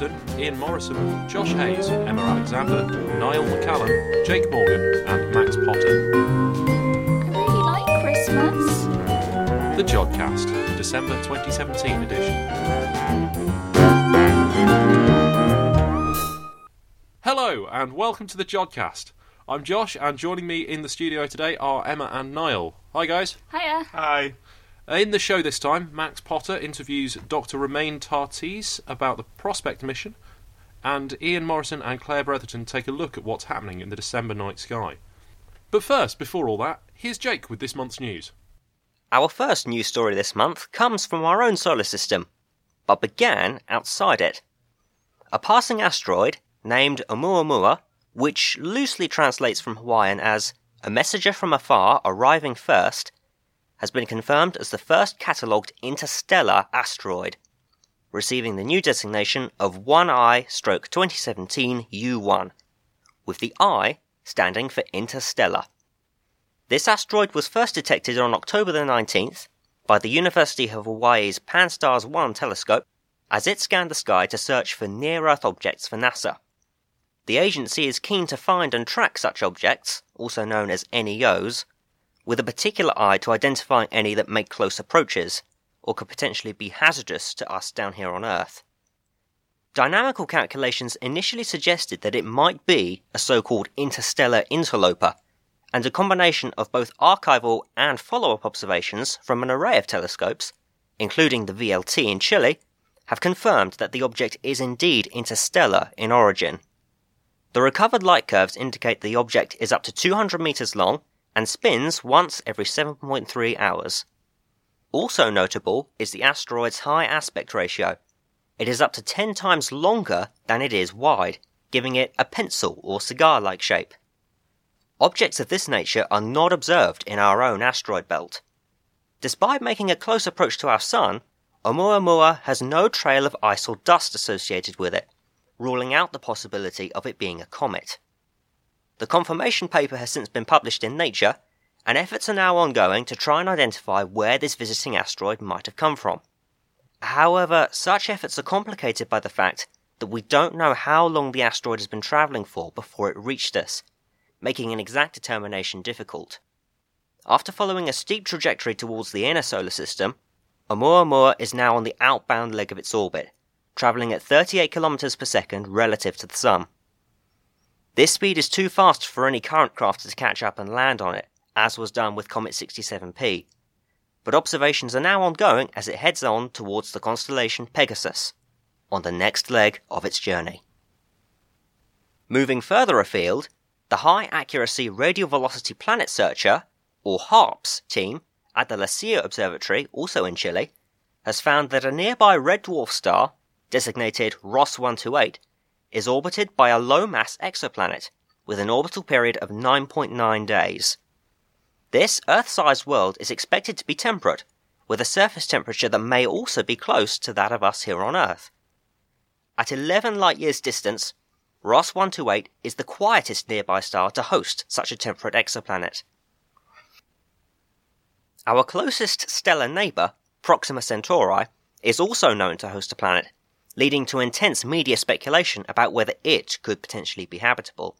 Atherton, Ian Morison, Josh Hayes, Emma Alexander, Niall McCallum, Jake Morgan, and Max Potter. I really like Christmas. The Jodcast, December 2017 edition. Hello, and welcome to the Jodcast. I'm Josh, and joining me in the studio today are Emma and Niall. Hi, guys. Hiya. Hi. Uh, in the show this time, Max Potter interviews Dr. Romain Tartese about the Prospect mission, and Ian Morison and Claire Bretherton take a look at what's happening in the December night sky. But first, before all that, here's Jake with this month's news. Our first news story this month comes from our own solar system, but began outside it. A passing asteroid named Oumuamua, which loosely translates from Hawaiian as a messenger from afar arriving first, has been confirmed as the first catalogued interstellar asteroid, receiving the new designation of 1I stroke 2017 U1, with the I standing for interstellar. This asteroid was first detected on October the 19th by the University of Hawaii's Pan-STARRS 1 telescope as it scanned the sky to search for near-Earth objects for NASA. The agency is keen to find and track such objects, also known as NEOs, with a particular eye to identifying any that make close approaches, or could potentially be hazardous to us down here on Earth. Dynamical calculations initially suggested that it might be a so called interstellar interloper, and a combination of both archival and follow up observations from an array of telescopes, including the VLT in Chile, have confirmed that the object is indeed interstellar in origin. The recovered light curves indicate the object is up to 200 meters long and spins once every 7.3 hours. Also notable is the asteroid's high aspect ratio. It is up to 10 times longer than it is wide, giving it a pencil or cigar like shape. Objects of this nature are not observed in our own asteroid belt. Despite making a close approach to our Sun, Oumuamua has no trail of ice or dust associated with it, ruling out the possibility of it being a comet. The confirmation paper has since been published in Nature, and efforts are now ongoing to try and identify where this visiting asteroid might have come from. However, such efforts are complicated by the fact that we don't know how long the asteroid has been travelling for before it reached us, making an exact determination difficult. After following a steep trajectory towards the inner solar system, Oumuamua is now on the outbound leg of its orbit, travelling at 38 kilometers per second relative to the Sun. This speed is too fast for any current craft to catch up and land on it, as was done with Comet 67P. But observations are now ongoing as it heads on towards the constellation Pegasus, on the next leg of its journey. Moving further afield, the High Accuracy Radio Velocity Planet Searcher, or HARPS, team at the La Silla Observatory, also in Chile, has found that a nearby red dwarf star, designated Ross 128, is orbited by a low mass exoplanet with an orbital period of 9.9 days. This Earth sized world is expected to be temperate, with a surface temperature that may also be close to that of us here on Earth. At 11 light years distance, Ross 128 is the quietest nearby star to host such a temperate exoplanet. Our closest stellar neighbour, Proxima Centauri, is also known to host a planet, leading to intense media speculation about whether it could potentially be habitable.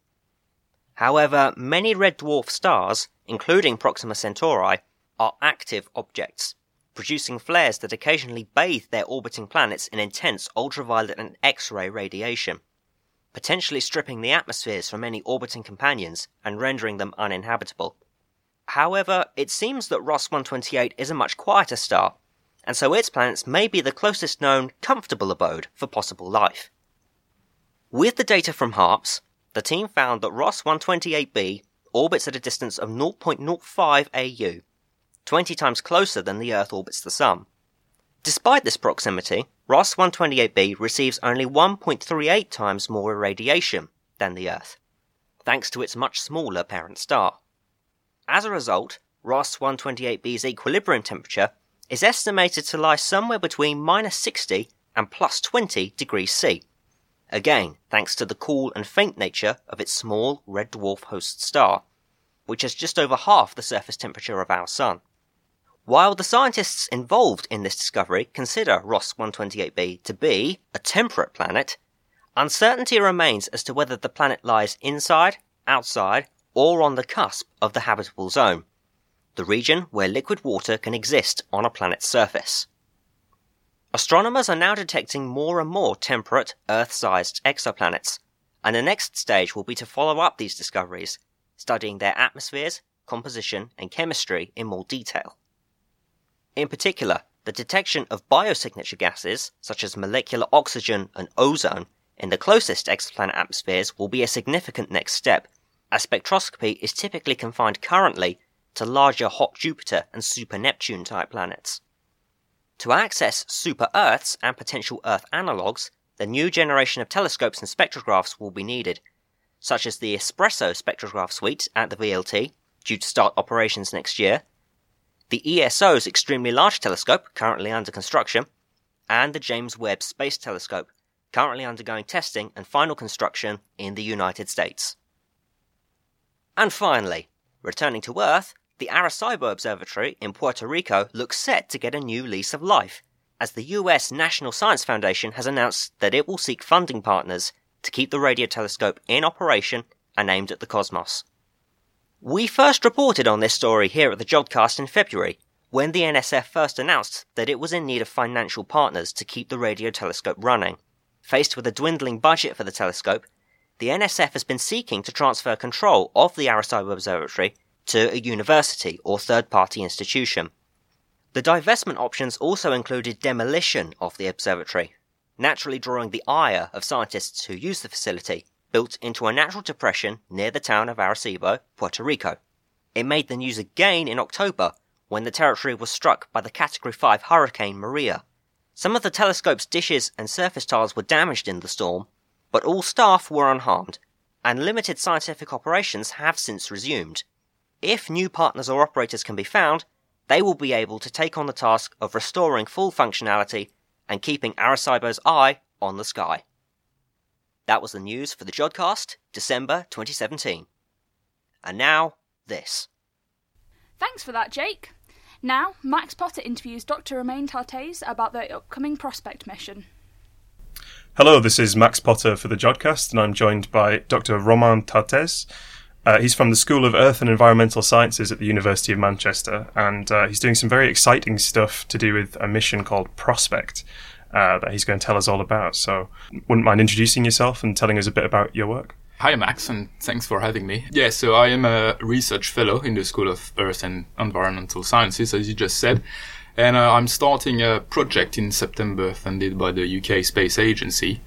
However, many red dwarf stars, including Proxima Centauri, are active objects, producing flares that occasionally bathe their orbiting planets in intense ultraviolet and X ray radiation, potentially stripping the atmospheres from any orbiting companions and rendering them uninhabitable. However, it seems that Ross 128 is a much quieter star, and so its planets may be the closest known comfortable abode for possible life. With the data from HARPS, the team found that Ross 128b orbits at a distance of 0.05 AU, 20 times closer than the Earth orbits the Sun. Despite this proximity, Ross 128b receives only 1.38 times more irradiation than the Earth, thanks to its much smaller parent star. As a result, Ross 128b's equilibrium temperature is estimated to lie somewhere between minus 60 and plus 20 degrees C. Again, thanks to the cool and faint nature of its small red dwarf host star, which has just over half the surface temperature of our Sun. While the scientists involved in this discovery consider Ross 128b to be a temperate planet, Uncertainty remains as to whether the planet lies inside, outside, or on the cusp of the habitable zone, the region where liquid water can exist on a planet's surface. Astronomers are now detecting more and more temperate, Earth sized exoplanets, and the next stage will be to follow up these discoveries, studying their atmospheres, composition, and chemistry in more detail. In particular, the detection of biosignature gases, such as molecular oxygen and ozone, in the closest exoplanet atmospheres will be a significant next step, as spectroscopy is typically confined currently to larger hot Jupiter and super Neptune type planets. To access super Earths and potential Earth analogues, the new generation of telescopes and spectrographs will be needed, such as the Espresso spectrograph suite at the VLT, due to start operations next year, the ESO's Extremely Large Telescope, currently under construction, and the James Webb Space Telescope, currently undergoing testing and final construction in the United States. And finally, returning to Earth, the Arecibo Observatory in Puerto Rico looks set to get a new lease of life, as the US National Science Foundation has announced that it will seek funding partners to keep the radio telescope in operation and aimed at the cosmos. We first reported on this story here at the Jodcast in February, when the NSF first announced that it was in need of financial partners to keep the radio telescope running. Faced with a dwindling budget for the telescope, the NSF has been seeking to transfer control of the Arecibo Observatory to a university or third party institution. The divestment options also included demolition of the observatory, naturally drawing the ire of scientists who use the facility built into a natural depression near the town of Arecibo, Puerto Rico. It made the news again in October when the territory was struck by the Category 5 Hurricane Maria. Some of the telescope's dishes and surface tiles were damaged in the storm, but all staff were unharmed, and limited scientific operations have since resumed. If new partners or operators can be found, they will be able to take on the task of restoring full functionality and keeping Arecibo's eye on the sky. That was the news for the Jodcast, December 2017. And now, this. Thanks for that, Jake. Now, Max Potter interviews Dr. Romain Tartese about the upcoming Prospect mission. Hello, this is Max Potter for the Jodcast, and I'm joined by Dr. Romain Tartese. Uh, he's from the School of Earth and Environmental Sciences at the University of Manchester, and uh, he's doing some very exciting stuff to do with a mission called Prospect, uh, that he's going to tell us all about. So, wouldn't mind introducing yourself and telling us a bit about your work? Hi, Max, and thanks for having me. Yeah, so I am a research fellow in the School of Earth and Environmental Sciences, as you just said. And uh, I'm starting a project in September funded by the UK Space Agency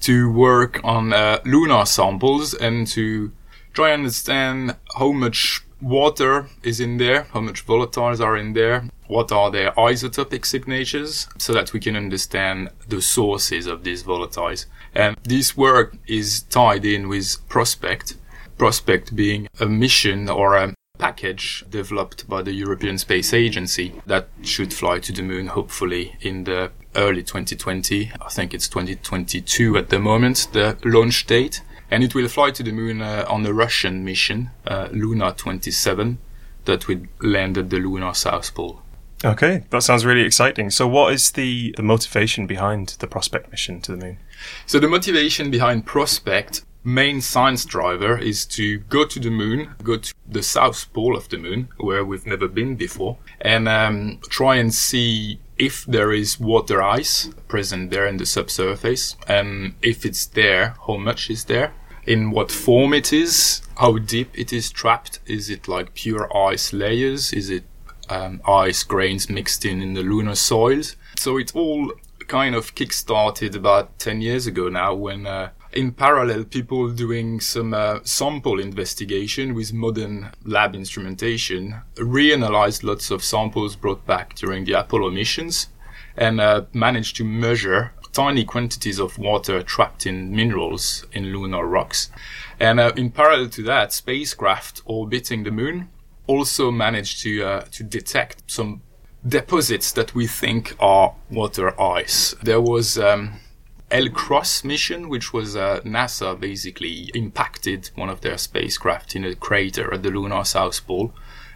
to work on uh, lunar samples and to try and understand how much water is in there, how much volatiles are in there, what are their isotopic signatures, so that we can understand the sources of these volatiles. And this work is tied in with Prospect, Prospect being a mission or a package developed by the European Space Agency that should fly to the moon hopefully in the early 2020. I think it's 2022 at the moment, the launch date and it will fly to the moon uh, on a Russian mission, uh, Luna 27, that will land at the lunar South Pole. Okay, that sounds really exciting. So, what is the, the motivation behind the Prospect mission to the moon? So, the motivation behind Prospect main science driver is to go to the moon, go to the south pole of the moon, where we've never been before, and um, try and see if there is water ice present there in the subsurface, and if it's there, how much is there, in what form it is, how deep it is trapped. Is it like pure ice layers? Is it um, ice grains mixed in in the lunar soils? So it all kind of kick-started about 10 years ago now when uh, in parallel, people doing some uh, sample investigation with modern lab instrumentation reanalyzed lots of samples brought back during the Apollo missions and uh, managed to measure tiny quantities of water trapped in minerals in lunar rocks. And uh, in parallel to that, spacecraft orbiting the moon also managed to uh, to detect some deposits that we think are water ice. There was um, LCROSS mission, which was uh, NASA basically impacted one of their spacecraft in a crater at the lunar south pole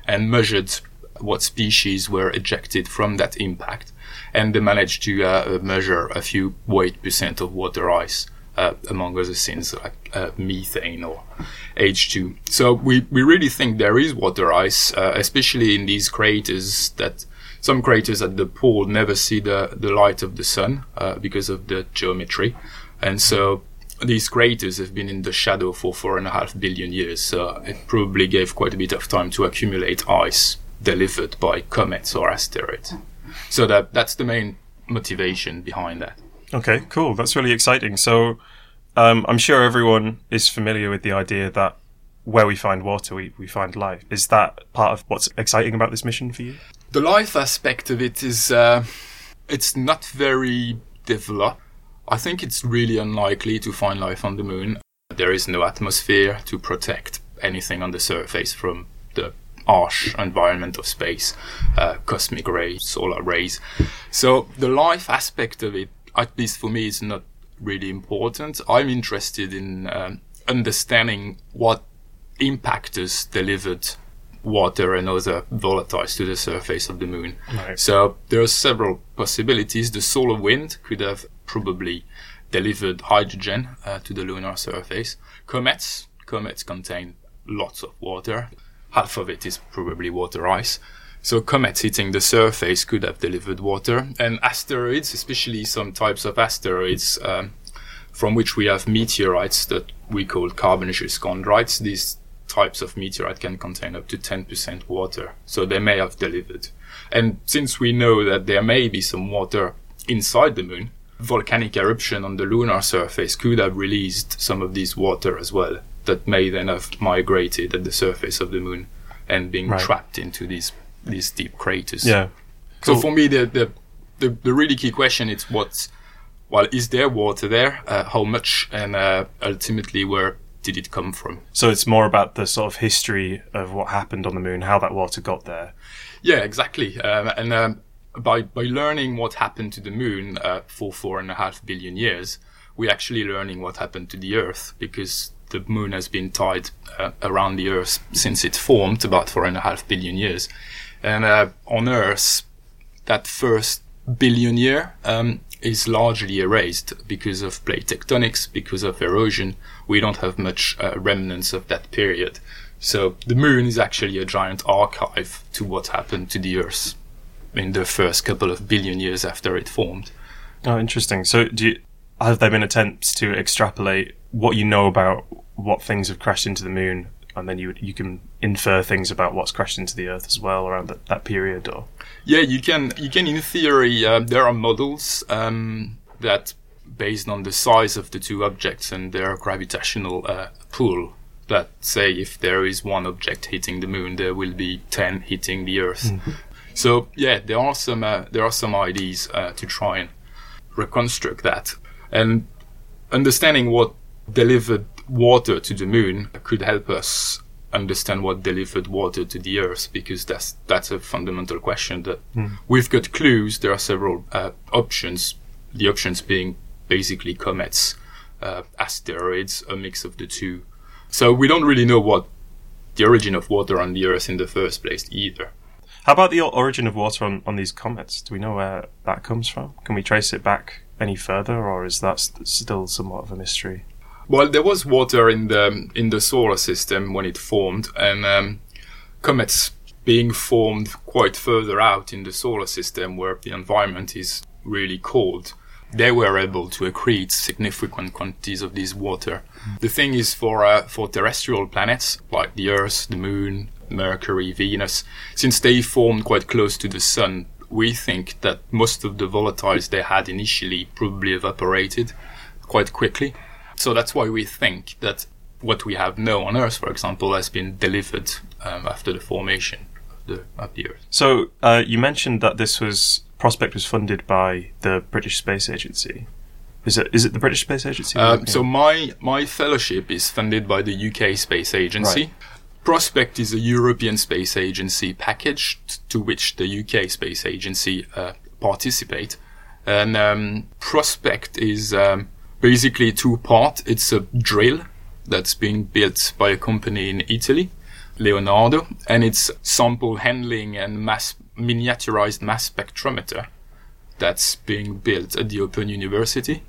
and measured what species were ejected from that impact. And they managed to uh, measure a few weight percent of water ice uh, among other things like uh, methane or H2. So we, we really think there is water ice, uh, especially in these craters that some craters at the pole never see the, the light of the sun uh, because of the geometry. And so these craters have been in the shadow for four and a half billion years. So it probably gave quite a bit of time to accumulate ice delivered by comets or asteroids. So that that's the main motivation behind that. Okay, cool. That's really exciting. So, um, I'm sure everyone is familiar with the idea that where we find water, we, we find life. Is that part of what's exciting about this mission for you? The life aspect of it is, uh, it's not very developed. I think it's really unlikely to find life on the moon. There is no atmosphere to protect anything on the surface from the harsh environment of space, uh, cosmic rays, solar rays. So the life aspect of it, at least for me, is not really important. I'm interested in um, understanding what impactors delivered water and other volatiles to the surface of the moon. Right. So there are several possibilities. The solar wind could have probably delivered hydrogen uh, to the lunar surface. Comets, comets contain lots of water. Half of it is probably water ice. So comets hitting the surface could have delivered water, and asteroids, especially some types of asteroids, um, from which we have meteorites that we call carbonaceous chondrites. These types of meteorite can contain up to 10% water, so they may have delivered. And since we know that there may be some water inside the moon, volcanic eruption on the lunar surface could have released some of this water as well, that may then have migrated at the surface of the moon and being Right. trapped into these these deep craters. Yeah. So for me, the, the the the really key question is what's well, is there water there? Uh, how much? And uh, ultimately, where did it come from? So it's more about the sort of history of what happened on the moon, how that water got there. Yeah, exactly. Um, and um, by by learning what happened to the moon uh, for four and a half billion years, we're actually learning what happened to the Earth because the moon has been tied uh, around the Earth since it formed about four and a half billion years. And uh, on Earth, that first billion year um, is largely erased because of plate tectonics, because of erosion. We don't have much uh, remnants of that period. So the moon is actually a giant archive to what happened to the Earth in the first couple of billion years after it formed. Oh, interesting. So do you, have there been attempts to extrapolate what you know about what things have crashed into the moon, and then you you can infer things about what's crashed into the Earth as well around that, that period? Or Yeah, you can. You can, in theory, uh, there are models um, that, based on the size of the two objects and their gravitational uh, pull, that say if there is one object hitting the moon, there will be ten hitting the Earth. So yeah, there are some uh, there are some ideas uh, to try and reconstruct that, and understanding what delivered water to the moon could help us understand what delivered water to the earth because that's that's a fundamental question that we've got clues. There are several uh, options the options being basically comets uh, asteroids a mix of the two so we don't really know what the origin of water on the earth in the first place either how about the origin of water on, on these comets? Do we know where that comes from? Can we trace it back any further, or is that st- still somewhat of a mystery? Well, there was water in the in the solar system when it formed, and um, comets being formed quite further out in the solar system, where the environment is really cold, they were able to accrete significant quantities of this water. The thing is, for uh, for terrestrial planets like the Earth, the Moon, Mercury, Venus, since they formed quite close to the Sun, we think that most of the volatiles they had initially probably evaporated quite quickly. So that's why we think that what we have now on Earth, for example, has been delivered um, after the formation of the, of the Earth. So uh, you mentioned that this was Prospect was funded by the British Space Agency. Is it is it the British Space Agency? Uh, so my my fellowship is funded by the UK Space Agency. Right. Prospect is a European Space Agency package t- to which the UK Space Agency uh, participate, and um, Prospect is um, basically two part. It's a drill that's being built by a company in Italy, Leonardo, and it's sample handling and mass miniaturized mass spectrometer that's being built at the Open University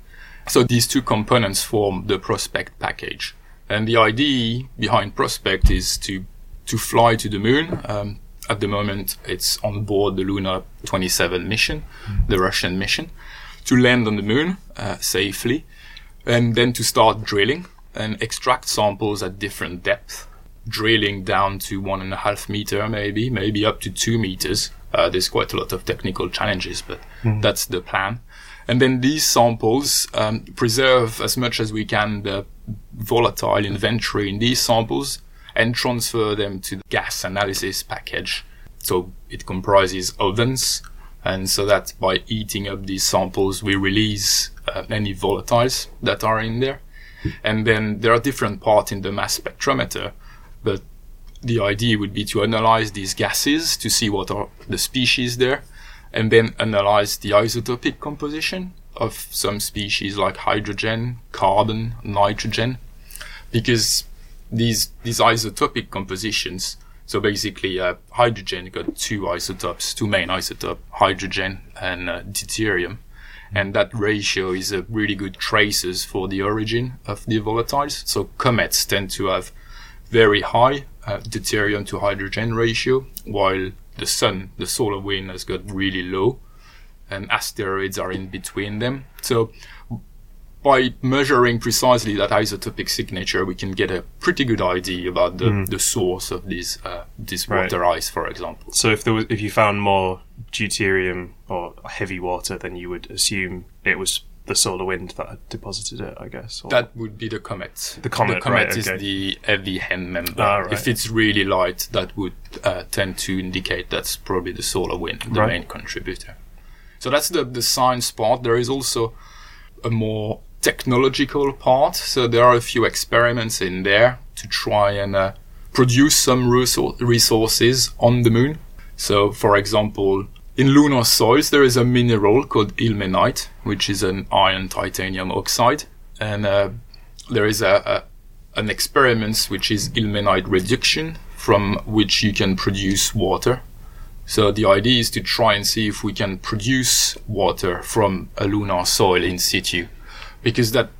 So these two components form the Prospect package. And the idea behind Prospect is to to fly to the moon. Um, at the moment, it's on board the Luna 27 mission, the Russian mission, to land on the moon uh, safely, and then to start drilling and extract samples at different depths, drilling down to one and a half meter, maybe, maybe up to two meters. Uh, there's quite a lot of technical challenges, but that's the plan. And then these samples um, preserve as much as we can the volatile inventory in these samples and transfer them to the gas analysis package. So it comprises ovens, and so that by heating up these samples, we release uh, any volatiles that are in there. And then there are different parts in the mass spectrometer, but the idea would be to analyze these gases to see what are the species there, and then analyze the isotopic composition of some species like hydrogen, carbon, nitrogen, because these these isotopic compositions. So basically, uh, hydrogen got two isotopes, two main isotopes, hydrogen and uh, deuterium, and that ratio is a really good traces for the origin of the volatiles. So comets tend to have very high uh, deuterium to hydrogen ratio, while the sun, the solar wind, has got really low, and asteroids are in between them. So by measuring precisely that isotopic signature, we can get a pretty good idea about the, the source of this uh, this Right. water ice, for example. So if there was, if you found more deuterium or heavy water, then you would assume it was the solar wind that had deposited it, I guess. Or, That would be the comet. The comet, the comet right, is okay. the heavy end member. Ah, right. If it's really light, that would uh, tend to indicate that's probably the solar wind, the Right. main contributor. So that's the, the science part. There is also a more technological part. So there are a few experiments in there to try and uh, produce some resou- resources on the moon. So, for example, in lunar soils, there is a mineral called ilmenite, which is an iron titanium oxide, and uh, there is a, a an experiment which is ilmenite reduction, from which you can produce water. So the idea is to try and see if we can produce water from a lunar soil in situ, because that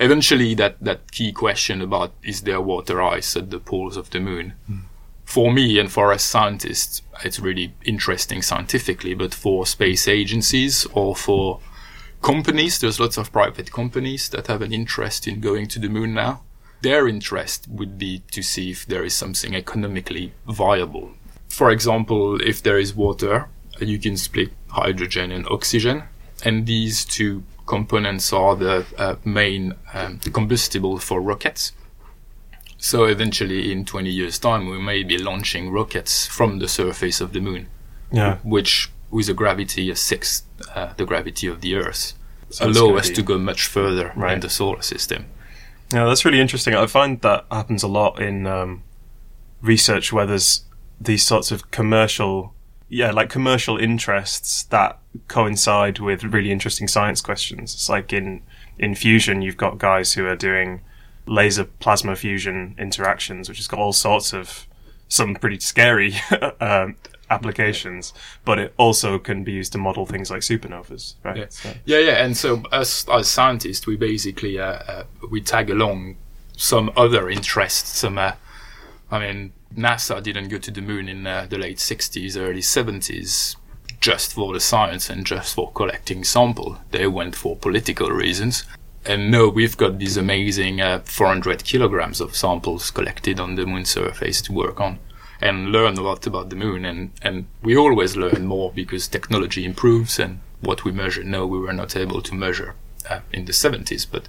eventually that that key question about is there water ice at the poles of the moon for me and for us scientists, it's really interesting scientifically, but for space agencies or for companies, there's lots of private companies that have an interest in going to the moon now. Their interest would be to see if there is something economically viable. For example, if there is water, you can split hydrogen and oxygen, and these two components are the uh, main um, combustible for rockets. So eventually, in 20 years' time, we may be launching rockets from the surface of the moon, yeah, which, with a gravity a sixth uh, the gravity of the Earth, it's allow us be- to go much further in the solar system. Yeah, that's really interesting. I find that happens a lot in um, research where there's these sorts of commercial, yeah, like commercial interests that coincide with really interesting science questions. It's like in in fusion, you've got guys who are doing laser plasma fusion interactions, which has got all sorts of some pretty scary um, applications, but it also can be used to model things like supernovas, right? Yeah. So- Yeah, yeah, and so us as scientists, we basically uh, uh, we tag along some other interests. Some, uh, I mean, NASA didn't go to the moon in uh, the late '60s, early '70s, just for the science and just for collecting sample. They went for political reasons. And no, we've got these amazing uh, 400 kilograms of samples collected on the moon surface to work on and learn a lot about the moon. And, and we always learn more because technology improves and what we measure now we were not able to measure uh, in the 70s. But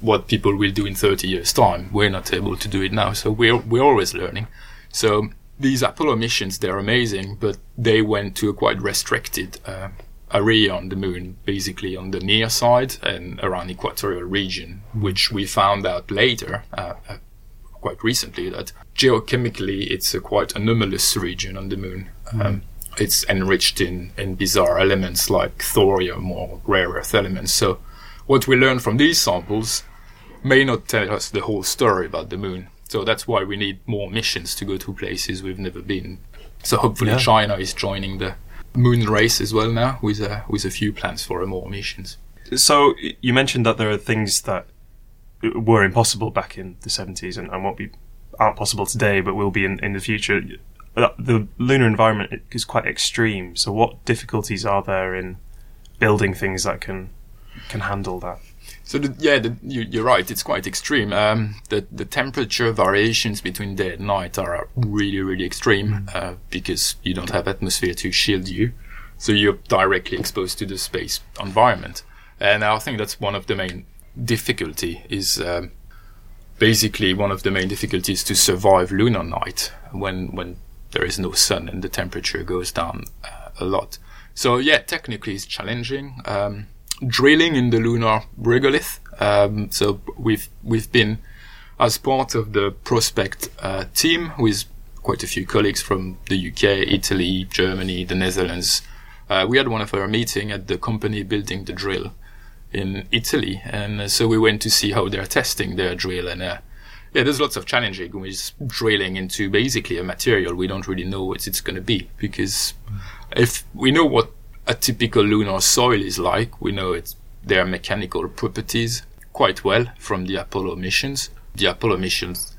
what people will do in 30 years' time, we're not able to do it now. So we're, we're always learning. So these Apollo missions, they're amazing, but they went to a quite restricted uh, area on the moon, basically on the near side and around equatorial region, which we found out later, uh, uh, quite recently, that geochemically it's a quite anomalous region on the moon. Um, it's enriched in, in bizarre elements like thorium or rare earth elements. So what we learn from these samples may not tell us the whole story about the moon. So that's why we need more missions to go to places we've never been. So hopefully Yeah. China is joining the moon race as well now with a, with a few plans for more missions. So you mentioned that there are things that were impossible back in the seventies and, and won't be aren't possible today, but will be in, in the future. Uh, The lunar environment is quite extreme. So what difficulties are there in building things that can can handle that? So the, yeah, the, you, you're right. It's quite extreme. Um, the the temperature variations between day and night are really really extreme uh, because you don't have atmosphere to shield you, so you're directly exposed to the space environment. And I think that's one of the main difficulty is um, basically one of the main difficulties to survive lunar night when when there is no sun and the temperature goes down uh, a lot. So yeah, technically it's challenging. Um, drilling in the lunar regolith. Um, so we've we've been as part of the prospect uh, team with quite a few colleagues from the UK, Italy, Germany, the Netherlands. Uh, we had one of our meeting at the company building the drill in Italy, and uh, so we went to see how they're testing their drill. And uh, yeah, there's lots of challenging with drilling into basically a material we don't really know what it's going to be because if we know what a typical lunar soil is like, we know it's their mechanical properties quite well from the Apollo missions. The Apollo missions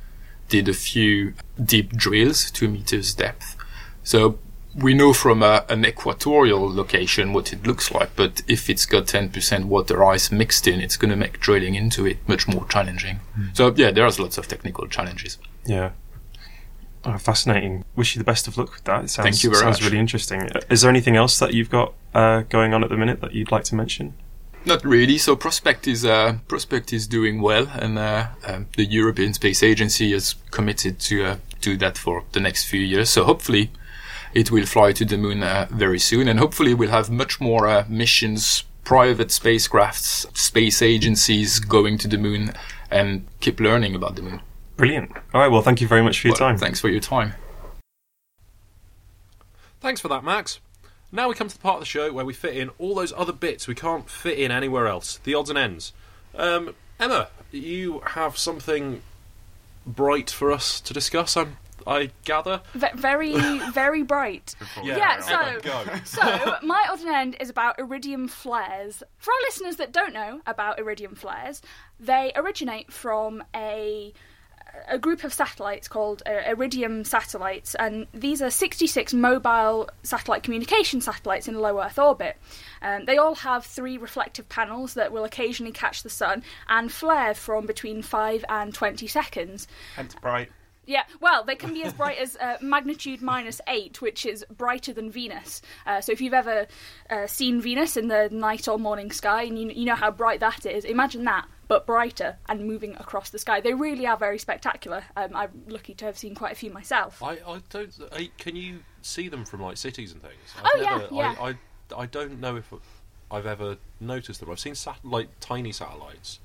did a few deep drills, two meters depth. So we know from a, an equatorial location what it looks like, but if it's got 10% water ice mixed in, it's going to make drilling into it much more challenging. Hmm. So yeah, there's lots of technical challenges. Yeah. Oh, fascinating. Wish you the best of luck with that. It sounds, Thank you very sounds much. really interesting. Is there anything else that you've got uh, going on at the minute that you'd like to mention? Not really. So Prospect is uh, Prospect is doing well, and uh, um, the European Space Agency is committed to uh, do that for the next few years. So hopefully, it will fly to the moon uh, very soon, and hopefully, we'll have much more uh, missions, private spacecrafts, space agencies going to the moon, and keep learning about the moon. Brilliant. All right. Well, thank you very much for your Well, time. Thanks for your time. Thanks for that, Max. Now we come to the part of the show where we fit in all those other bits we can't fit in anywhere else. The odds and ends. Um, Emma, you have something bright for us to discuss. I'm, I gather. Ve- very, very bright. Yeah, so- Emma. So, my odd and end is about iridium flares. For our listeners that don't know about iridium flares, they originate from a a group of satellites called uh, Iridium satellites, and these are 66 mobile satellite communication satellites in low Earth orbit. Um, they all have three reflective panels that will occasionally catch the sun and flare from between 5 and 20 seconds. Hence bright. Yeah, well, they can be as bright as uh, magnitude minus eight, which is brighter than Venus. Uh, so if you've ever uh, seen Venus in the night or morning sky, and you, you know how bright that is, imagine that, but brighter and moving across the sky. They really are very spectacular. Um, I'm lucky to have seen quite a few myself. I, I don't. I, can you see them from like cities and things? Oh, yeah, yeah. I, I, I don't know if I've ever noticed them. I've seen sat- like tiny satellites.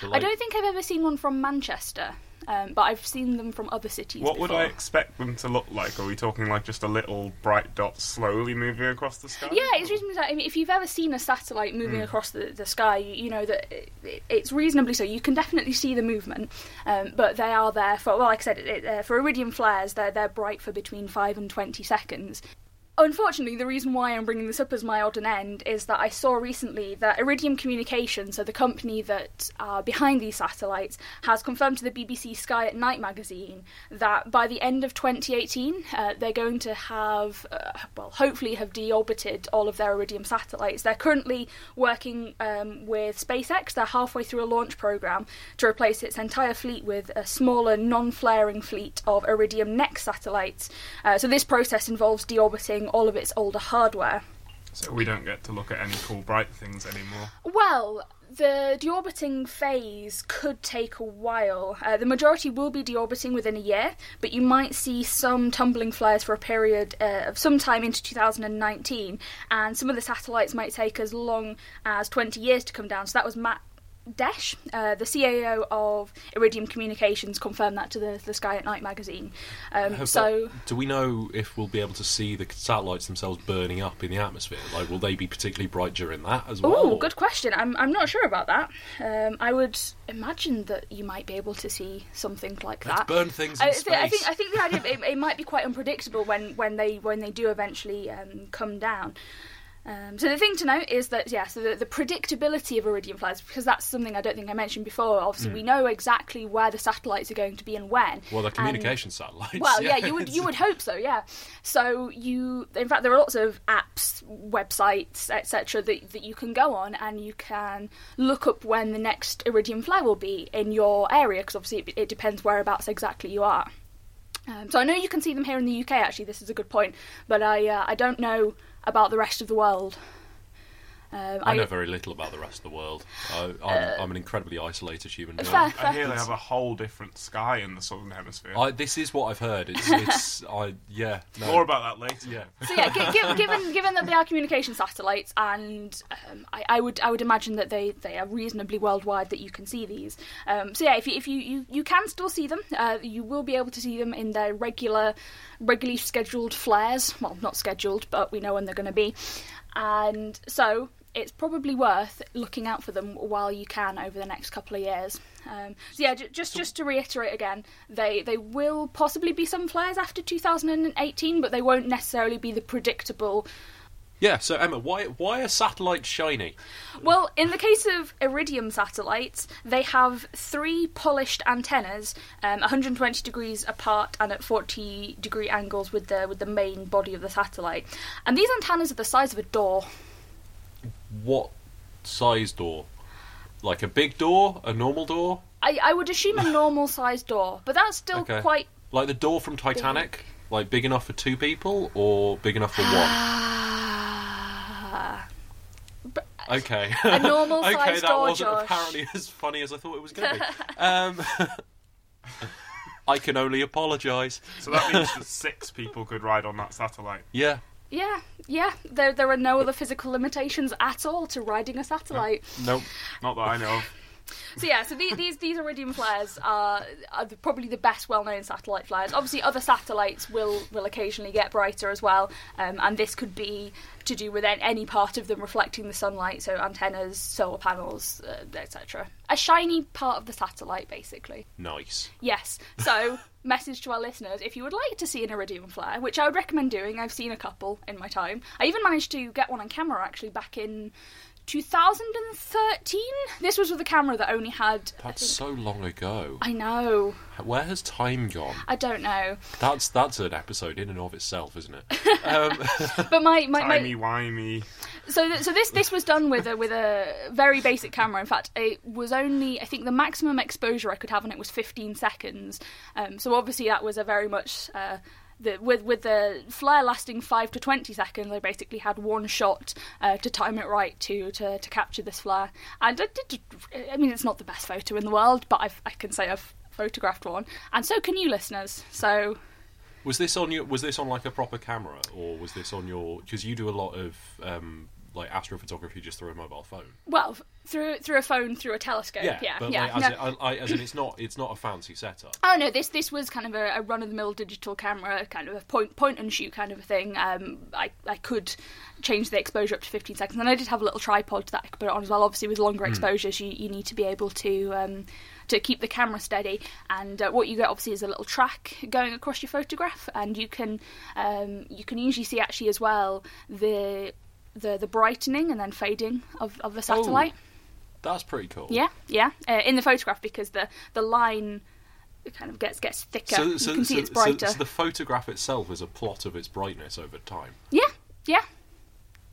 but, I don't think I've ever seen one from Manchester, um, but I've seen them from other cities. What would. I expect them to look like? Are we talking like just a little bright dot slowly moving across the sky? Yeah, it's reasonably. I mean, if you've ever seen a satellite moving across the, the sky, you, you know that it, it- it's reasonably so. You can definitely see the movement, um, but they are there for. Well, like I said, it, uh, for iridium flares, they're they're bright for between five and twenty seconds. Unfortunately, the reason why I'm bringing this up as my odd and end is that I saw recently that Iridium Communications, so the company that are behind these satellites, has confirmed to the BBC Sky at Night magazine that by the end of 2018, uh, they're going to have, uh, well, hopefully have deorbited all of their Iridium satellites. They're currently working um, with SpaceX. They're halfway through a launch program to replace its entire fleet with a smaller, non-flaring fleet of Iridium Next satellites. Uh, so this process involves deorbiting all of its older hardware. So we don't get to look at any cool bright things anymore. Well, the deorbiting phase could take a while. Uh, the majority will be deorbiting within a year, but you might see some tumbling flares for a period uh, of some time into 2019, and some of the satellites might take as long as 20 years to come down. So that was Matt Desch, uh, the CAO of Iridium Communications, confirmed that to the, the Sky at Night magazine. Um, so. that- do we know if we'll be able to see the satellites themselves burning up in the atmosphere? Like, will they be particularly bright during that as well? Oh, good question. I'm I'm not sure about that. Um, I would imagine that you might be able to see something like Let's that. burn things in I, space. I think I think the idea it, it might be quite unpredictable when, when they when they do eventually um, come down. Um, so the thing to note is that yeah, so the, the predictability of iridium flares, because that's something I don't think I mentioned before. Obviously, we know exactly where the satellites are going to be and when. Well, the and- communication satellites. well, yeah, you would you would hope so, yeah. So you, in fact, there are lots of apps, websites, etc. that that you can go on and you can look up when the next iridium flare will be in your area because obviously it, it depends whereabouts exactly you are. Um, so I know you can see them here in the UK. Actually, this is a good point, but I uh, I don't know about the rest of the world. Um, I know very little about the rest of the world. I, I'm, I'm an incredibly isolated human being. Uh, Fair, I hear they have a whole different sky in the southern hemisphere. I, this is what I've heard. It's, it's I, yeah. No, More about that later. yeah. so yeah, gi- gi- given given that they are communication satellites, and um, I, I would I would imagine that they, they are reasonably worldwide that you can see these. Um, so yeah, if you, if you, you, you can still see them, uh, you will be able to see them in their regular, regularly scheduled flares. Well, not scheduled, but we know when they're going to be, and so it's probably worth looking out for them while you can over the next couple of years. Um, so yeah, j- just just to reiterate again, they they will possibly be some flares after 2018, but they won't necessarily be the predictable. Yeah. So Emma, why why are satellites shiny? Well, in the case of iridium satellites, they have three polished antennas, um, 120 degrees apart and at 40 degree angles with the with the main body of the satellite, and these antennas are the size of a door. What size door? Like a big door, a normal door? I, I would assume a normal sized door, but that's still Okay. quite Like the door from Titanic? Like big enough for two people or big enough for one? Ah. Okay. A normal okay, sized that door, wasn't Josh. apparently as funny as I thought it was going to be. Um, I can only apologise. So that means that six people could ride on that satellite. Yeah. Yeah, yeah. There, there are no other physical limitations at all to riding a satellite. Nope. Not that I know of. So yeah, so these these, these iridium flares are, are the, probably the best well-known satellite flares. Obviously, other satellites will will occasionally get brighter as well, um, and this could be to do with any part of them reflecting the sunlight, so antennas, solar panels, uh, etc. A shiny part of the satellite, basically. Nice. Yes. So, message to our listeners: if you would like to see an iridium flare, which I would recommend doing, I've seen a couple in my time. I even managed to get one on camera actually back in 2013. This was with a camera that only had. That's think- so long ago. I know. Where has time gone? I don't know. That's that's an episode in and of itself, isn't it? Um, But my my, my Timey wimey. so th- so this this was done with a with a very basic camera. In fact, it was only I think the maximum exposure I could have on it was 15 seconds. Um, so obviously that was a very much. Uh, the, with with the flare lasting five to twenty seconds, I basically had one shot uh, to time it right to, to to capture this flare. And I did. I mean, it's not the best photo in the world, but I've, I can say I've photographed one, and so can you, listeners. So was this on your? Was this on like a proper camera, or was this on your? Because you do a lot of um, like astrophotography just through a mobile phone. well, through through a phone, through a telescope. Yeah, yeah. but yeah. like, as, no. in, I, I, as in, it's not it's not a fancy setup. Oh no, this this was kind of a, a run of the mill digital camera, kind of a point point and shoot kind of a thing. Um, I I could change the exposure up to 15 seconds, and I did have a little tripod that I could put it on as well. Obviously, with longer exposures, you you need to be able to. Um, to keep the camera steady, and uh, what you get obviously is a little track going across your photograph, and you can um, you can usually see actually as well the the the brightening and then fading of, of the satellite. That's pretty cool. Yeah, yeah, uh, in the photograph because the the line kind of gets gets thicker. So, so, you can see it's brighter. So, so the photograph itself is a plot of its brightness over time. yeah, yeah.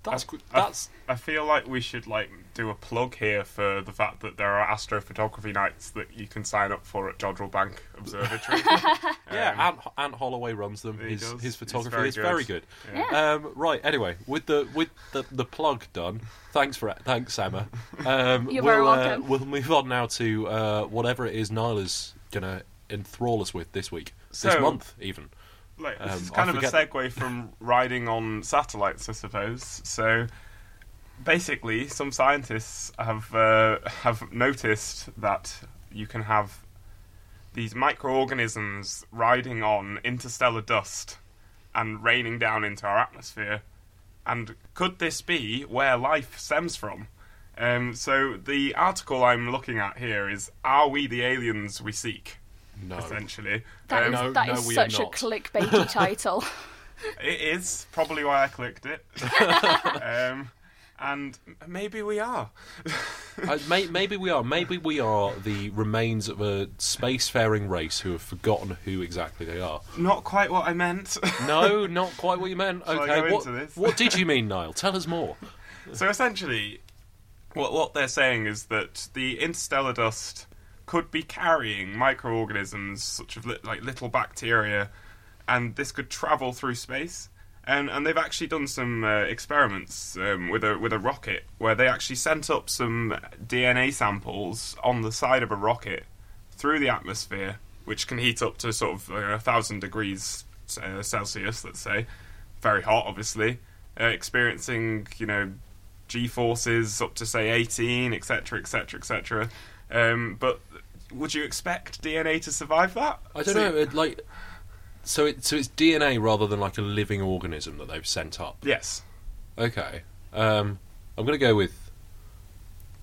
That's I- qu- I- that's I feel like we should like do a plug here for the fact that there are astrophotography nights that you can sign up for at Jodrell Bank Observatory. yeah. Um, Ant, Ant Holloway runs them. he His does. his photography very is good. very good. Yeah. Um, right. Anyway, with the with the, the plug done. Thanks for thanks Emma. Um, You're we'll, very uh, welcome. we'll move on now to uh, whatever it is Niall's gonna enthrall us with this week, this month even. Like, this Um, is I kind of a segue from riding on satellites, I suppose. So, basically, some scientists have uh, have noticed that you can have these microorganisms riding on interstellar dust and raining down into our atmosphere. And could this be where life stems from? Um, so the article I'm looking at here is "Are we the aliens we seek?" No. Essentially, That is Um, No, that no, is we such a not. clickbaity title. it is probably why I clicked it. um, and maybe we are. Uh, may, maybe we are. Maybe we are the remains of a spacefaring race who have forgotten who exactly they are. Not quite what I meant. No, not quite what you meant. Shall I Okay, go what, into this? what did you mean, Niall? Tell us more. so essentially, what what they're saying is that the interstellar dust could be carrying microorganisms such as li- like little bacteria, and this could travel through space. And and they've actually done some uh, experiments um, with a with a rocket where they actually sent up some DNA samples on the side of a rocket through the atmosphere, which can heat up to sort of uh, a thousand degrees uh, Celsius, let's say, very hot, obviously, uh, experiencing you know g forces up to say 18, etc., etc., etc. But would you expect DNA to survive that? I don't So- know. It, like, so it so it's DNA rather than like a living organism that they've sent up. Yes. Okay. Um, I'm going to go with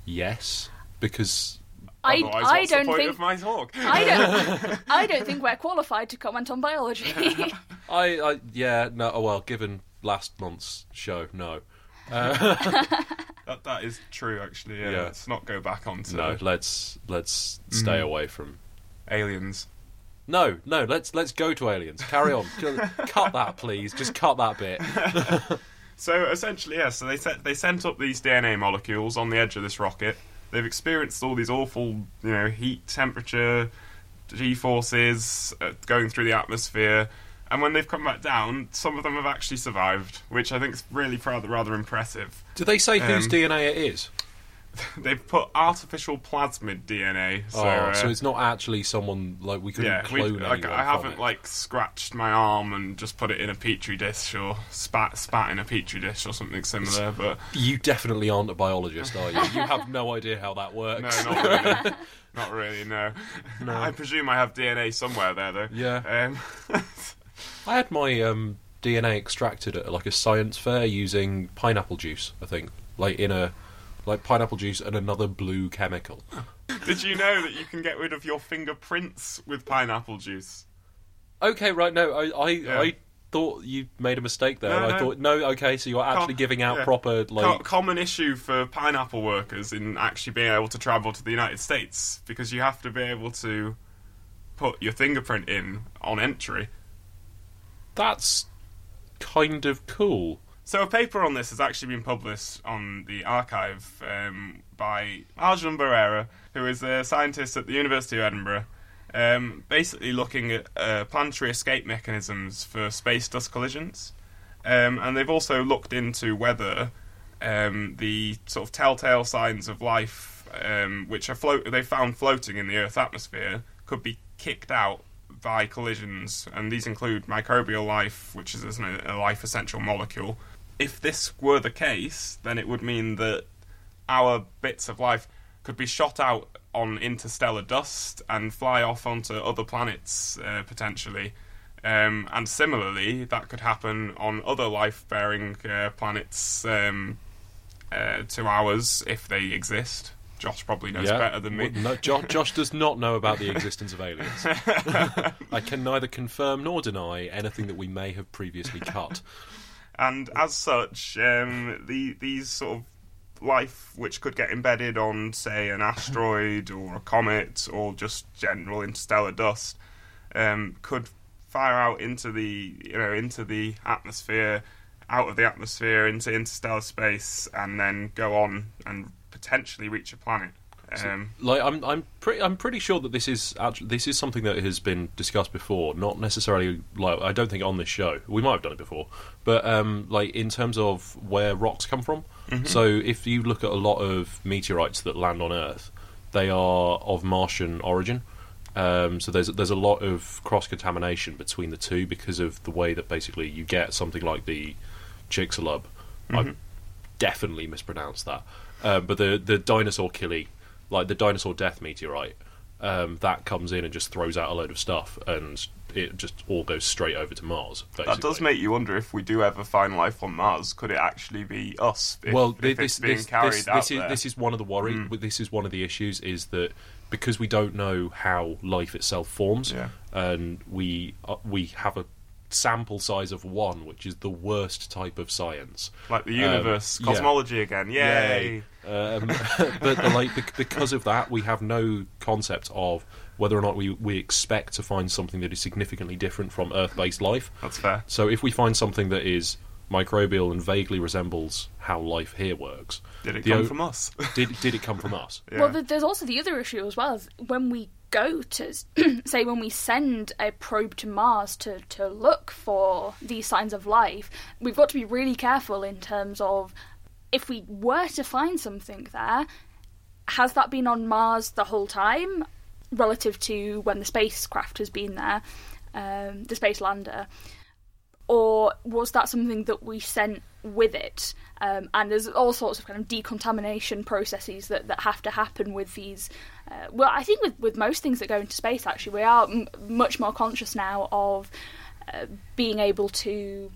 yes because I, I don't think my talk? I don't I don't think we're qualified to comment on biology. I, I yeah no oh, well given last month's show no that, that is true, actually. Yeah. Yeah. Let's not go back onto no let's let's stay Mm. away from aliens. no no let's let's go to aliens carry on cut that please just cut that bit So essentially, yeah. So they sent they sent up these DNA molecules on the edge of this rocket. They've experienced all these awful, you know, heat, temperature, g forces uh, going through the atmosphere, and when they've come back down, some of them have actually survived, which I think is really rather rather impressive. do they say whose Um, DNA it is They've put artificial plasmid DNA. So, oh uh, so it's not actually someone like we couldn't yeah, we, clone like, anyone I haven't it. like scratched my arm and just put it in a petri dish or spat spat in a petri dish or something similar, but you definitely aren't a biologist are you you have no idea how that works No, not really. not really. No. I presume I have DNA somewhere there, though. Yeah. Um, I had my um, DNA extracted at like a science fair using pineapple juice. I think, like in a like pineapple juice and another blue chemical. did you know that you can get rid of your fingerprints with pineapple juice? Okay, right. No, I I, Yeah. I thought you made a mistake there. No, I no. thought no. Okay, so you're actually Com- giving out yeah. proper like. common issue for pineapple workers in actually being able to travel to the United States because you have to be able to put your fingerprint in on entry. That's kind of cool. So a paper on this has actually been published on the arXiv um, by Arjun Berera, who is a scientist at the University of Edinburgh, um, basically looking at uh, planetary escape mechanisms for space dust collisions. Um, and they've also looked into whether um, the sort of telltale signs of life, um, which are float, they found floating in the Earth's atmosphere, could be kicked out by collisions, and these include microbial life, which is a life essential molecule. If this were the case, then it would mean that our bits of life could be shot out on interstellar dust and fly off onto other planets uh, potentially. Um, and similarly, that could happen on other life-bearing uh, planets um, uh, to ours if they exist. Josh probably knows yeah, better than me. Well, No, Josh, Josh does not know about the existence of aliens. I can neither confirm nor deny anything that we may have previously cut. and as such, um, the these sort of life which could get embedded on, say, an asteroid or a comet or just general interstellar dust, um, could fire out into the you know into the atmosphere, out of the atmosphere into interstellar space, and then go on and potentially reach a planet. Um, like I'm I'm pretty I'm pretty sure that this is actually this is something that has been discussed before. Not necessarily like I don't think on this show. We might have done it before, but um, like in terms of where rocks come from. So if you look at a lot of meteorites that land on Earth, they are of Martian origin. Um, so there's there's a lot of cross contamination between the two because of the way that basically you get something like the Chicxulub. I definitely mispronounced that. Um, but the the dinosaur killy, like the dinosaur death meteorite, um, that comes in and just throws out a load of stuff, and it just all goes straight over to Mars. Basically. that does make you wonder if we do ever find life on Mars, could it actually be us? If, well, if this being this carried this, out this is this is one of the worry. This is one of the issues is that because we don't know how life itself forms, Yeah. and we uh, we have a sample size of one, which is the worst type of science. Like the universe, Um, yeah. cosmology again. Yay! Um, but the, like bec- because of that, we have no concept of whether or not we, we expect to find something that is significantly different from Earth-based life. That's fair. So if we find something that is microbial and vaguely resembles how life here works, Did it the come o- from us? did did it come from us? Yeah. Well, there's also the other issue as well. Is when we go to, say, when we send a probe to Mars to, to look for these signs of life, we've got to be really careful in terms of if we were to find something there, has that been on Mars the whole time relative to when the spacecraft has been there, um, the space lander? or was that something that we sent with it? Um, and there's all sorts of kind of decontamination processes that, that have to happen with these. Uh, well, I think with, with most things that go into space, actually, we are m- much more conscious now of uh, being able to.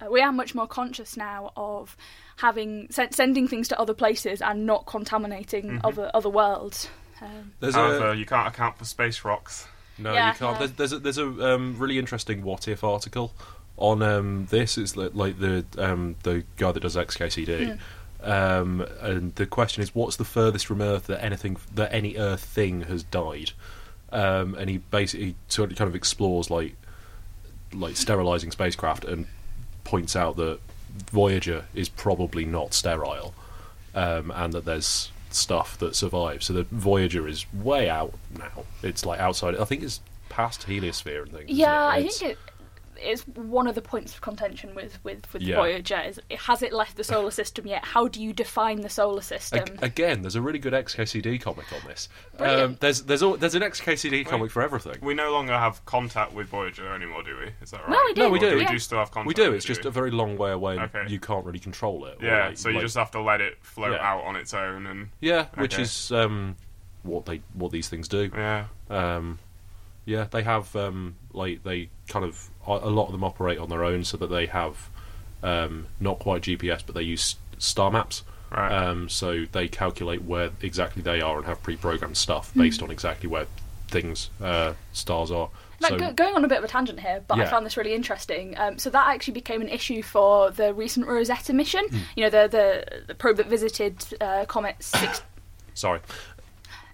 Uh, we are much more conscious now of having sen- sending things to other places and not contaminating other other worlds. Um, There's However, a you can't account for space rocks. no, Yeah, you can't. no. There's, there's a, there's a um, really interesting what if article on um, this. It's li- like the um, the guy that does XKCD. Um, and the question is, what's the furthest from Earth that anything that any Earth thing has died? Um, and he basically sort of kind of explores like like sterilizing spacecraft and points out that Voyager is probably not sterile, um, and that there's stuff that survives. So the Voyager is way out now. It's like outside. I think it's past heliosphere and things. Yeah, it? I think it is one of the points of contention with with, with Yeah. Voyager. Is has it left the solar system yet? How do you define the solar system? Ag- Again, there's a really good XKCD comic on this. Um, there's there's al- there's an XKCD comic for everything. We no longer have contact with Voyager anymore, do we? Is that right? No, we do. No, we Or do. We do still have contact. We do. It's just do a very long way away, and Okay. you can't really control it. Yeah, like- so you like- just have to let it float Yeah. out on its own, and yeah, which is um, what they what these things do. yeah, Um, yeah, they have um, like they kind of a a lot of them operate on their own, so that they have um, not quite GPS, but they use star maps. right. Um, so they calculate where exactly they are and have pre-programmed stuff Hmm. based on exactly where things uh, stars are. Like so go- going on a bit of a tangent here, but I found this really interesting. Um, so that actually became an issue for the recent Rosetta mission. Hmm. You know, the the, the probe that visited uh, Comet six. sorry.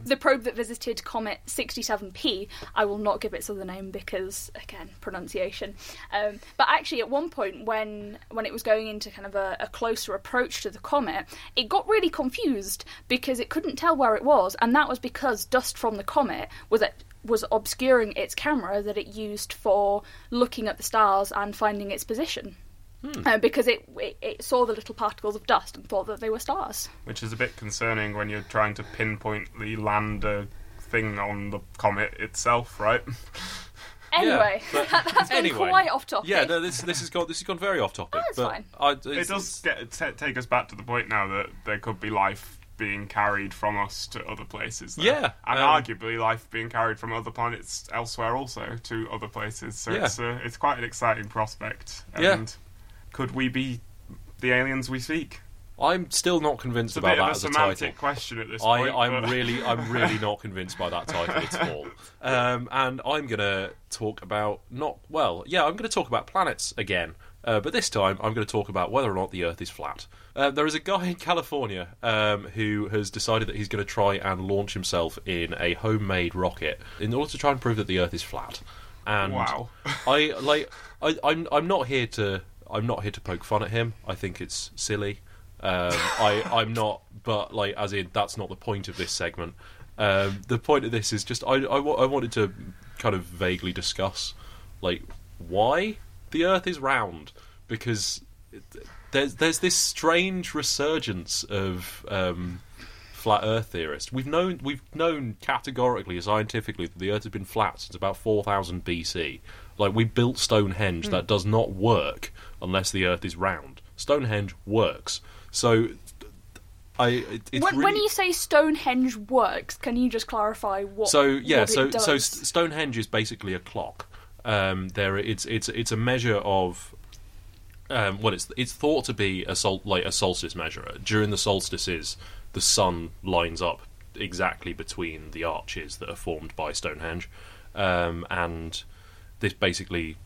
The probe that visited Comet 67P, I will not give its other name because, again, pronunciation. Um, but actually, at one point, when when it was going into kind of a, a closer approach to the comet, it got really confused because it couldn't tell where it was, and that was because dust from the comet was at, was obscuring its camera that it used for looking at the stars and finding its position. Uh, because it, it it saw the little particles of dust and thought that they were stars. Which is a bit concerning when you're trying to pinpoint the lander thing on the comet itself, right? Anyway, but that's gone anyway. quite off topic. Yeah, no, this this has gone this has gone very off topic. Oh, that's but fine. I, It does get, t- take us back to the point now that there could be life being carried from us to other places. though. Yeah, and um, arguably life being carried from other planets elsewhere also to other places. So Yeah. it's uh, it's quite an exciting prospect. And Yeah. Could we be the aliens we seek? I'm still not convinced It's a about bit of that a as a semantic title. question at this I, point. I'm but- really, I'm really not convinced by that title at all. Um, and I'm going to talk about not well, yeah, I'm going to talk about planets again, uh, but this time I'm going to talk about whether or not the Earth is flat. Uh, there is a guy in California um, who has decided that he's going to try and launch himself in a homemade rocket in order to try and prove that the Earth is flat. And Wow. I like, I, I'm, I'm not here to, I'm not here to poke fun at him. I think it's silly. Um, I, I'm not, but like, as in, that's not the point of this segment. Um, the point of this is just, I, I, I wanted to kind of vaguely discuss, like, why the Earth is round, because there's there's this strange resurgence of um, flat Earth theorists. We've known we've known categorically, scientifically, that the Earth has been flat since about 4000 BC. Like we built Stonehenge, that does not work unless the Earth is round. Stonehenge works, so I. It's when, really, when you say Stonehenge works, can you just clarify what? so yeah, what so so Stonehenge is basically a clock. Um, there, it's it's it's a measure of. Um, well, it's it's thought to be a sol- like a solstice measurer. During the solstices, the sun lines up exactly between the arches that are formed by Stonehenge, um, and this basically